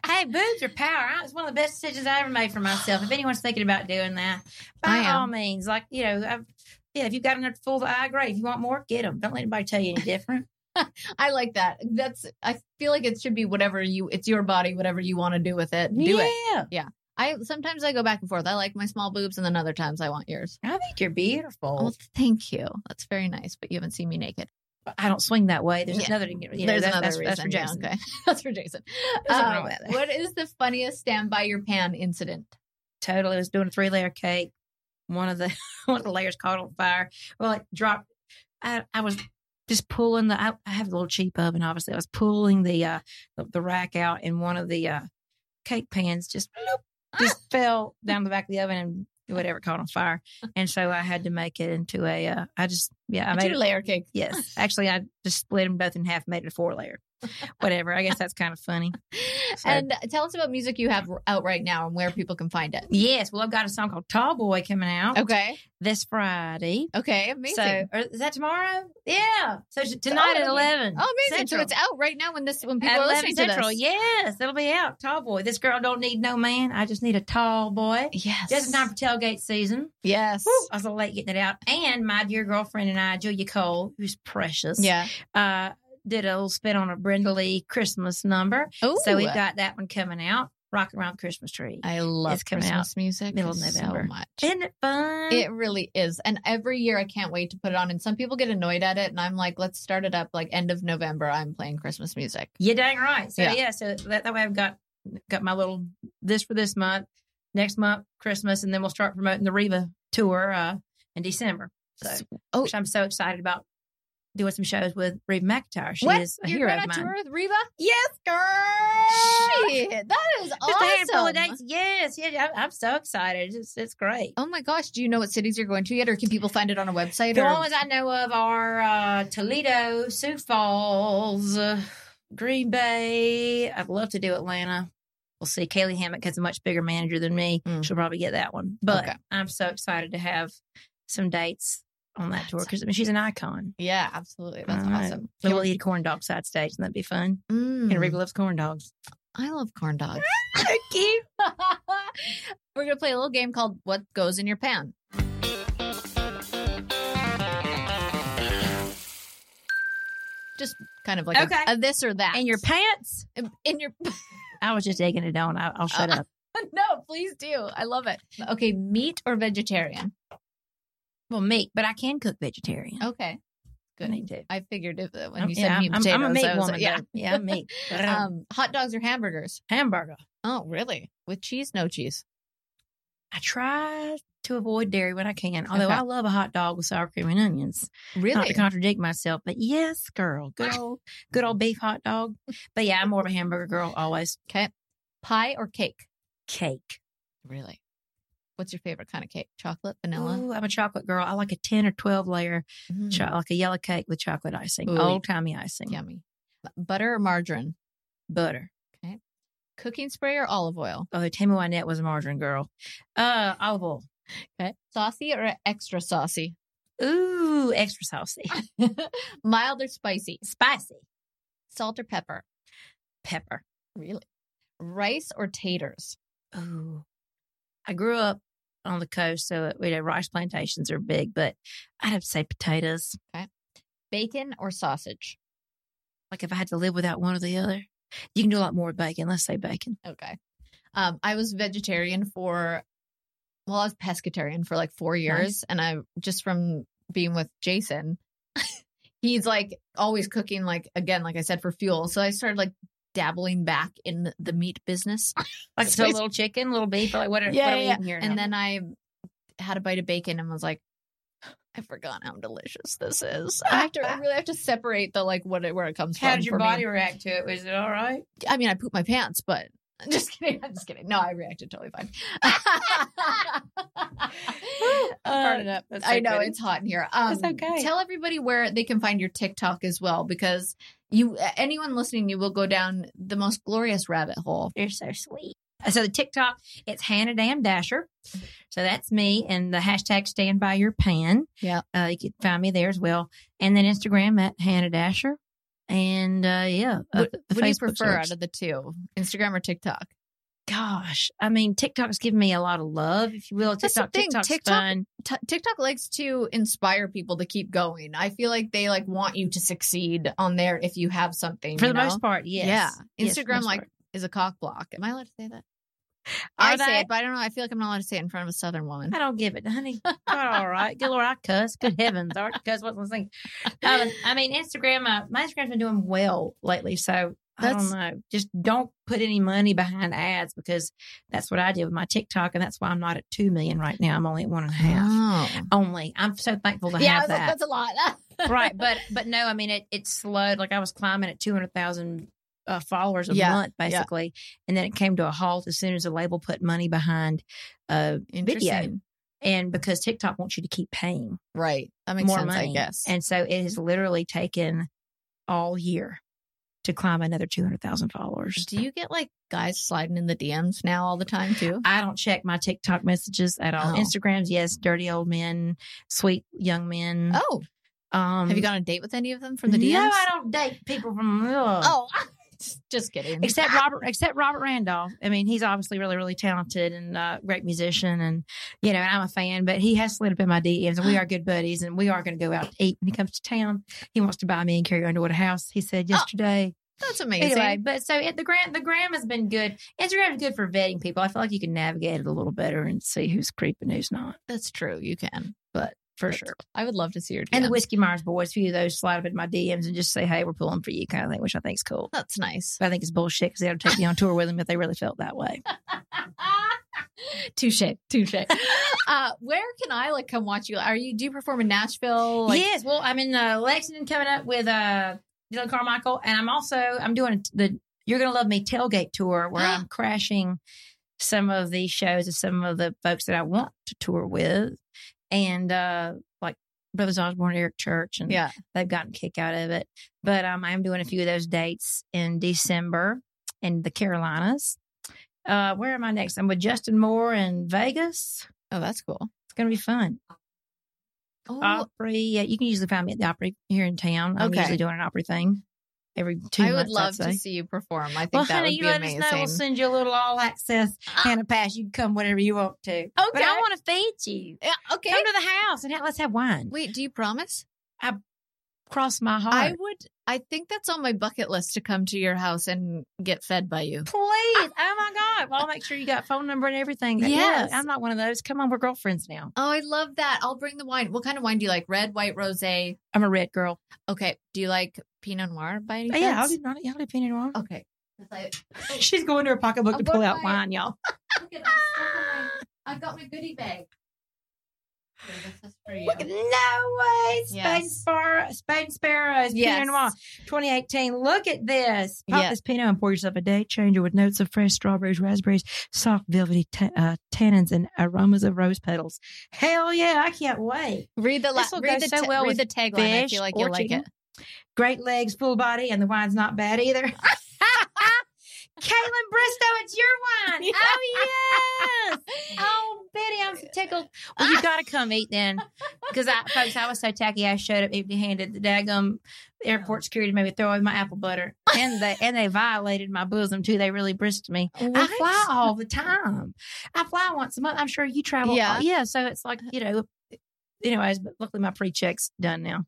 Speaker 5: Hey, boobs are power. It's one of the best decisions I ever made for myself. If anyone's thinking about doing that, by all means, like you know, I've, yeah, if you've got enough to full the eye, great. If you want more, get them. Don't let anybody tell you any different.
Speaker 1: I like that. That's I feel like it should be whatever you it's your body, whatever you want to do with it. Do it.
Speaker 5: yeah,
Speaker 1: I sometimes I go back and forth. I like my small boobs and then other times I want yours.
Speaker 5: I think you're beautiful.
Speaker 1: Well, thank you. That's very nice, but you haven't seen me naked.
Speaker 5: I don't swing that way. There's
Speaker 1: Yeah.
Speaker 5: another. You know,
Speaker 1: There's
Speaker 5: that's,
Speaker 1: another
Speaker 5: that's,
Speaker 1: reason.
Speaker 5: that's for Jason.
Speaker 1: okay. That's for Jason. Um,
Speaker 5: that.
Speaker 1: what is the funniest stand by your pan incident?
Speaker 5: totally I was doing a three layer cake. One of the one of the layers caught on fire. Well, it dropped. I I was just pulling the. I, I have a little cheap oven. Obviously, I was pulling the uh the, the rack out, and one of the uh cake pans just bloop, just fell down the back of the oven and whatever caught on fire. And so I had to make it into a. Uh, I just yeah I
Speaker 1: A
Speaker 5: made
Speaker 1: two
Speaker 5: it.
Speaker 1: layer cake.
Speaker 5: Yes, actually, I just split them both in half, made it a four layer. Whatever. I guess that's kind of funny. So-
Speaker 1: And tell us about music you have out right now and where people can find it.
Speaker 5: Yes, well, I've got a song called Tall Boy coming out
Speaker 1: Okay.
Speaker 5: this Friday.
Speaker 1: Okay. Amazing.
Speaker 5: So or is that tomorrow? Yeah. So tonight
Speaker 1: Oh,
Speaker 5: at eleven.
Speaker 1: oh, amazing.
Speaker 5: Central.
Speaker 1: So it's out right now when this when people
Speaker 5: at
Speaker 1: are listening to
Speaker 5: central.
Speaker 1: this.
Speaker 5: Yes, it'll be out. Tall boy. This girl don't need no man. I just need a tall boy.
Speaker 1: Yes.
Speaker 5: Just in time for tailgate season.
Speaker 1: Yes.
Speaker 5: I was a little late getting it out. And my dear girlfriend and I, Julia Cole, who's precious,
Speaker 1: Yeah.
Speaker 5: uh, did a little spin on a Brenda Lee Christmas number.
Speaker 1: Oh,
Speaker 5: So we've got that one coming out. Rocking around Christmas tree.
Speaker 1: I love
Speaker 5: It's coming
Speaker 1: Christmas music
Speaker 5: middle of
Speaker 1: so
Speaker 5: November.
Speaker 1: much.
Speaker 5: Isn't it fun?
Speaker 1: It really is. And every year I can't wait to put it on. And some people get annoyed at it. And I'm like, let's start it up like end of November. I'm playing Christmas music.
Speaker 5: You dang right. So
Speaker 1: Yeah.
Speaker 5: yeah, so that, that way I've got got my little this for this month, next month Christmas, and then we'll start promoting the Reba tour uh, in December. So,
Speaker 1: Oh.
Speaker 5: which I'm so excited about doing some shows with Reba McEntire. She
Speaker 1: what?
Speaker 5: is a
Speaker 1: You're
Speaker 5: hero
Speaker 1: going
Speaker 5: of
Speaker 1: on
Speaker 5: mine.
Speaker 1: tour with Reba?
Speaker 5: Yes, girl.
Speaker 1: Shit, that is
Speaker 5: Just a handful
Speaker 1: awesome.
Speaker 5: of dates. Yes, yeah, I'm, I'm so excited. It's it's great.
Speaker 1: Oh my gosh. Do you know what cities you're going to yet? Or can people find it on a website?
Speaker 5: The
Speaker 1: or...
Speaker 5: ones I know of are uh, Toledo, Sioux Falls, uh, Green Bay. I'd love to do Atlanta. We'll see. Kaylee Hammack has a much bigger manager than me.
Speaker 1: Mm.
Speaker 5: She'll probably get that one. But
Speaker 1: Okay.
Speaker 5: I'm so excited to have some dates on that tour because I mean, she's an icon.
Speaker 1: Yeah, absolutely. That's awesome.
Speaker 5: We'll eat corn dogs side stage and that'd be fun.
Speaker 1: Mm.
Speaker 5: And Reba loves corn dogs.
Speaker 1: I love corn dogs.
Speaker 5: Cute.
Speaker 1: We're going to play a little game called What Goes in Your Pan. Just kind of like
Speaker 5: Okay.
Speaker 1: a, this or that.
Speaker 5: In your pants?
Speaker 1: in your
Speaker 5: I was just egging it on. I, I'll shut up.
Speaker 1: no, please do. I love it. Okay, meat or vegetarian?
Speaker 5: Well, meat, but I can cook vegetarian.
Speaker 1: Okay, good.
Speaker 5: Me too.
Speaker 1: I figured if when you said
Speaker 5: yeah,
Speaker 1: meat
Speaker 5: I'm,
Speaker 1: potatoes,
Speaker 5: I'm a meat woman.
Speaker 1: like, yeah,
Speaker 5: yeah, I'm meat.
Speaker 1: Um, hot dogs or hamburgers?
Speaker 5: Hamburger.
Speaker 1: Oh, really? With cheese? No cheese.
Speaker 5: I try to avoid dairy when I can, although
Speaker 1: Okay.
Speaker 5: I love a hot dog with sour cream and onions.
Speaker 1: Really?
Speaker 5: Not to contradict myself, but yes, girl, good old, good old beef hot dog. But yeah, I'm more of a hamburger girl always.
Speaker 1: Okay. Pie or cake?
Speaker 5: Cake.
Speaker 1: Really? What's your favorite kind of cake? Chocolate, vanilla?
Speaker 5: Ooh, I'm a chocolate girl. I like a ten or twelve layer,
Speaker 1: Mm,
Speaker 5: cho- like a yellow cake with chocolate icing, old timey icing,
Speaker 1: Yummy. Butter or margarine?
Speaker 5: butter. Okay.
Speaker 1: Cooking spray or olive oil?
Speaker 5: Oh, Tammy Wynette was a margarine girl. Uh, olive oil.
Speaker 1: Okay. Saucy or extra saucy?
Speaker 5: Ooh, extra saucy,
Speaker 1: Mild or spicy?
Speaker 5: spicy,
Speaker 1: Salt or pepper?
Speaker 5: pepper.
Speaker 1: Really? Rice or taters?
Speaker 5: Ooh. I grew up on the coast, so we know rice plantations are big, but I'd have to say potatoes.
Speaker 1: Bacon or sausage?
Speaker 5: Like if I had to live without one or the other, you can do a lot more with bacon. Let's say bacon.
Speaker 1: Okay. Um, I was vegetarian for, well, I was pescatarian for like four years. And I just from being with Jason, he's like always cooking, like, again, like I said, for fuel. So I started like dabbling back in the meat business.
Speaker 5: Like
Speaker 1: So
Speaker 5: little chicken, little beef, like what are,
Speaker 1: Yeah,
Speaker 5: what are we
Speaker 1: yeah.
Speaker 5: eating here?
Speaker 1: And
Speaker 5: now?
Speaker 1: then I had a bite of bacon and was like, I forgot how delicious this is. I have to I really have to separate the like what it, where it comes from.
Speaker 5: how did your
Speaker 1: for me.
Speaker 5: body react to it? Was it all right?
Speaker 1: I mean, I pooped my pants, but I'm just kidding. I'm just kidding. No, I reacted totally fine.
Speaker 5: Burn it up. So
Speaker 1: I know it's hot in here. Um,
Speaker 5: That's okay.
Speaker 1: Tell everybody where they can find your TikTok as well, because you, anyone listening, you will go down the most glorious rabbit hole.
Speaker 5: You're so sweet. So the TikTok, it's Hannah Dam Dasher. So that's me and the hashtag stand by your pan.
Speaker 1: Yeah.
Speaker 5: Uh, you can find me there as well. And then Instagram at Hannah Dasher. And uh, yeah, uh,
Speaker 1: What, what do you prefer out of the two, Instagram or TikTok?
Speaker 5: Gosh, I mean, TikTok's giving me a lot of love, if you will.
Speaker 1: That's the
Speaker 5: TikTok,
Speaker 1: thing,
Speaker 5: TikTok's
Speaker 1: TikTok-
Speaker 5: fun.
Speaker 1: T- TikTok likes to inspire people to keep going. I feel like they like want you to succeed on there if you have something.
Speaker 5: For the
Speaker 1: know?
Speaker 5: most part, yes.
Speaker 1: Yeah.
Speaker 5: Yes, the
Speaker 1: Instagram
Speaker 5: most
Speaker 1: like
Speaker 5: part.
Speaker 1: is a cock block. Am I allowed to say that? I say it, but I don't know. I feel like I'm not allowed to say it in front of a southern woman.
Speaker 5: I don't give it, honey. God, all right. Good Lord, I cuss. Good heavens, I cuss. What's the thing? Um, I mean, Instagram. Uh, my Instagram's been doing well lately, so I don't know. Just don't put any money behind ads because that's what I did with my TikTok, and that's why I'm not at two million right now. I'm only at one and a half.
Speaker 1: Oh.
Speaker 5: Only. I'm so thankful to
Speaker 1: Yeah,
Speaker 5: have
Speaker 1: was like, that's a lot.
Speaker 5: right, but but no, I mean it. It slowed. Like I was climbing at two hundred thousand. Uh, followers a
Speaker 1: Yeah,
Speaker 5: month
Speaker 1: yeah.
Speaker 5: basically and then it came to a halt as soon as the label put money behind uh video and because TikTok wants you to keep paying
Speaker 1: Right. That makes
Speaker 5: more
Speaker 1: sense,
Speaker 5: money,
Speaker 1: I guess.
Speaker 5: and so it has literally taken all year to climb another two hundred thousand followers.
Speaker 1: do you get like guys sliding in the DMs now all the time too?
Speaker 5: I don't check my TikTok messages at all.
Speaker 1: Oh.
Speaker 5: Instagrams, yes, dirty old men, sweet young men.
Speaker 1: Oh,
Speaker 5: um,
Speaker 1: have you gone on a date with any of them from the DMs?
Speaker 5: No, I don't date people from. ugh.
Speaker 1: Oh, just kidding.
Speaker 5: except Robert, except Robert Randolph. I mean, he's obviously really, really talented and uh, great musician, and you know, and I'm a fan. But he has slid up in my DMs, and we are good buddies, and we are going to go out to eat when he comes to town. He wants to buy me and Carrie Underwood a house. He said yesterday.
Speaker 1: That's amazing.
Speaker 5: Anyway, but so it, the gram, the gram has been good. Instagram is good for vetting people. I feel like you can navigate it a little better and see who's creeping, who's not,
Speaker 1: That's true. You can.
Speaker 5: For sure.
Speaker 1: I would love to see your DMs.
Speaker 5: And the Whiskey Myers boys, a few of those slide up in my DMs and just say, "Hey, we're pulling for you," kind of thing, which I think is cool.
Speaker 1: That's nice.
Speaker 5: But I think it's bullshit because they had to take me on tour with them if they really felt that way.
Speaker 1: touche, touche. uh, where can I like come watch you? Are you do you perform in Nashville? Like,
Speaker 5: yes, well, I'm in uh, Lexington coming up with uh, Dillon Carmichael, and I'm also I'm doing the "You're Gonna Love Me" tailgate tour where I'm crashing some of these shows of some of the folks that I want to tour with, and uh, like Brothers Osborne, Eric Church, and
Speaker 1: yeah.
Speaker 5: they've gotten a kick out of it. But um, I'm doing a few of those dates in December in the Carolinas. Uh, where am I next? I'm with Justin Moore in Vegas.
Speaker 1: Oh, that's cool.
Speaker 5: It's gonna be fun.
Speaker 1: Oh,
Speaker 5: Opry. Yeah, you can usually find me at the Opry here in town. I'm
Speaker 1: Okay.
Speaker 5: usually doing an Opry thing every two
Speaker 1: I would
Speaker 5: months.
Speaker 1: love
Speaker 5: I'd
Speaker 1: to see you perform. I think
Speaker 5: Well,
Speaker 1: that
Speaker 5: honey,
Speaker 1: would
Speaker 5: you
Speaker 1: be
Speaker 5: let
Speaker 1: amazing.
Speaker 5: us know. We'll send you a little all access uh-huh. Hannah Pass. You can come whenever you want to. But
Speaker 1: Okay.
Speaker 5: I want to feed you.
Speaker 1: yeah, okay.
Speaker 5: Come to the house and ha- let's have wine.
Speaker 1: Wait, do you promise?
Speaker 5: Cross my heart.
Speaker 1: I would. I think that's on my bucket list to come to your house and get fed by you.
Speaker 5: Please. Oh my God. Well, I'll make sure you got phone number and everything.
Speaker 1: Yes.
Speaker 5: Yeah, I'm not one of those. Come on, we're girlfriends now.
Speaker 1: Oh, I love that. I'll bring the wine. What kind of wine do you like? Red, white, rosé.
Speaker 5: I'm a red girl.
Speaker 1: Okay. Do you like Pinot Noir by any
Speaker 5: Oh, yeah, I'll
Speaker 1: chance?
Speaker 5: do, I'll do- I'll do Pinot Noir.
Speaker 1: Okay.
Speaker 5: She's going to her pocketbook
Speaker 1: I'm
Speaker 5: to pull out
Speaker 1: to-
Speaker 5: wine, y'all.
Speaker 1: Look at this. Look at my- I've got my goodie bag. Here, this is for you.
Speaker 5: Look no way. Spade, and
Speaker 1: Yes.
Speaker 5: Sparrow, Spade and Sparrows.
Speaker 1: Yes.
Speaker 5: Pinot Noir 2018. Look at this. Pop
Speaker 1: Yeah.
Speaker 5: this Pinot and pour yourself a day changer with notes of fresh strawberries, raspberries, soft, velvety ta- uh, tannins, and aromas of rose petals. Hell yeah. I can't wait.
Speaker 1: Read the la- read the
Speaker 5: so
Speaker 1: ta-
Speaker 5: well
Speaker 1: read
Speaker 5: with
Speaker 1: the tagline. I feel like you'll like it.
Speaker 5: Great legs, full body, and the wine's not bad either. Kaitlyn Bristowe, it's your wine. Oh, yes. Oh, Betty, I'm so tickled. Well, you got to come eat then. Because, I, folks, I was so tacky, I showed up empty handed. The daggum airport oh. security made me throw away my apple butter. And they, and they violated my bosom, too. They really brisked me. Oh,
Speaker 1: I
Speaker 5: fly all the time. I fly once a month. I'm sure you travel.
Speaker 1: Yeah.
Speaker 5: Yeah. So it's like, you know, anyways, but luckily my pre check's done now.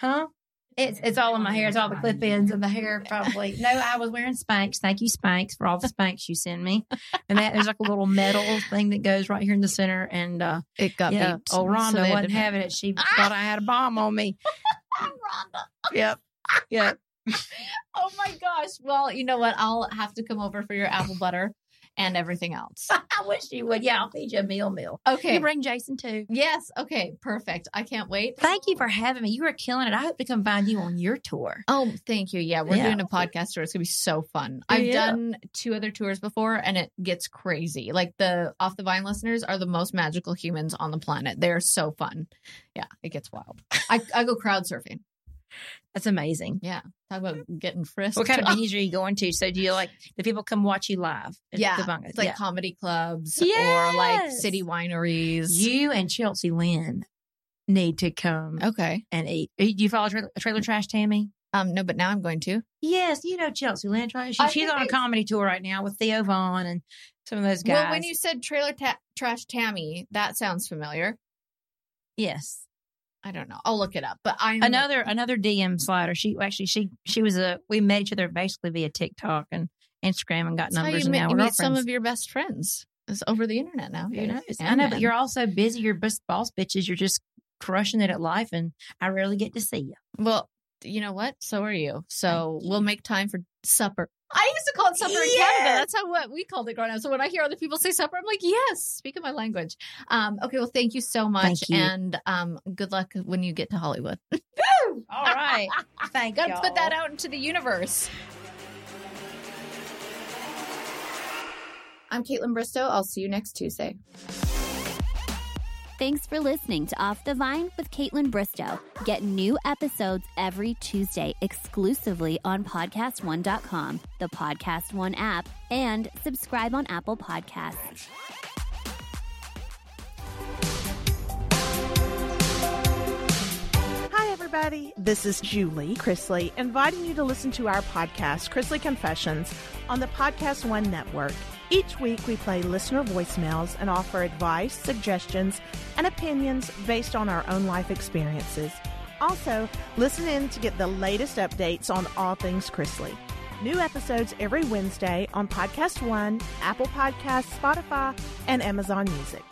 Speaker 5: Huh? It's it's all in my hair. It's all the clip ins of the hair, probably. No, I was wearing Spanx. Thank you, Spanx, for all the Spanx you send me. And that there's like a little metal thing that goes right here in the center. And uh
Speaker 1: It got
Speaker 5: yeah,
Speaker 1: beeped. so
Speaker 5: Rhonda
Speaker 1: had
Speaker 5: wasn't having it. She thought I had a bomb on me. Rhonda. Yep. Yep.
Speaker 1: Oh my gosh. Well, you know what? I'll have to come over for your apple butter and everything else.
Speaker 5: I wish you would. Yeah, I'll feed you a meal meal.
Speaker 1: Okay.
Speaker 5: You bring Jason too.
Speaker 1: Yes. Okay. Perfect. I can't wait.
Speaker 5: Thank you for having me. You are killing it. I hope to come find you on your tour.
Speaker 1: Oh, thank you. Yeah, we're
Speaker 5: Yeah.
Speaker 1: doing a podcast tour. It's gonna be so fun. I've done two other tours before, and it gets crazy. Like the Off the Vine listeners are the most magical humans on the planet. They're so fun. Yeah, it gets wild. I, I go crowd surfing.
Speaker 5: That's amazing.
Speaker 1: Yeah, talk about getting frisked.
Speaker 5: What kind of venues are you going to? So do you like the people come watch you live?
Speaker 1: Yeah,
Speaker 5: the?
Speaker 1: It's like
Speaker 5: yeah.
Speaker 1: comedy clubs or like city wineries.
Speaker 5: You and Chelsea Lynn need to come
Speaker 1: okay?
Speaker 5: and eat. Do you follow Trailer, Trailer Trash Tammy?
Speaker 1: Um, no, but now I'm going to.
Speaker 5: Yes, you know Chelsea right? She, she's on a comedy tour right now with Theo Von and some of those guys.
Speaker 1: Well, when you said trailer ta- trash Tammy, that sounds familiar.
Speaker 5: yes,
Speaker 1: I don't know. I'll look it up. But I'm
Speaker 5: another another DM slider. She actually she she was a we met each other basically via TikTok and Instagram and got numbers and
Speaker 1: meet,
Speaker 5: now
Speaker 1: you meet some of your best friends. It's over the internet now.
Speaker 5: You knows?
Speaker 1: And
Speaker 5: I know, but you're all so busy. You're boss bitches. You're just crushing it at life, and I rarely get to see you.
Speaker 1: well. You know what? So are you. So we'll make time for supper. I used to call it supper in Canada. That's how what we called it growing up. So when I hear other people say supper, I'm like, yes, speak of my language. Um, okay, well, thank you so much,
Speaker 5: Thank you.
Speaker 1: and um, good luck when you get to Hollywood.
Speaker 5: All right, thank
Speaker 1: Gotta
Speaker 5: you.
Speaker 1: put that out into the universe. I'm Kaitlyn Bristowe. I'll see you next Tuesday.
Speaker 3: Thanks for listening to Off the Vine with Kaitlyn Bristowe. Get new episodes every Tuesday exclusively on PodcastOne.com, the Podcast One app, and subscribe on Apple Podcasts.
Speaker 6: Hi, everybody. This is Julie Chrisley, inviting you to listen to our podcast, Chrisley Confessions, on the Podcast One Network. Each week, we play listener voicemails and offer advice, suggestions, and opinions based on our own life experiences. Also, listen in to get the latest updates on all things Chrisley. New episodes every Wednesday on Podcast One, Apple Podcasts, Spotify, and Amazon Music.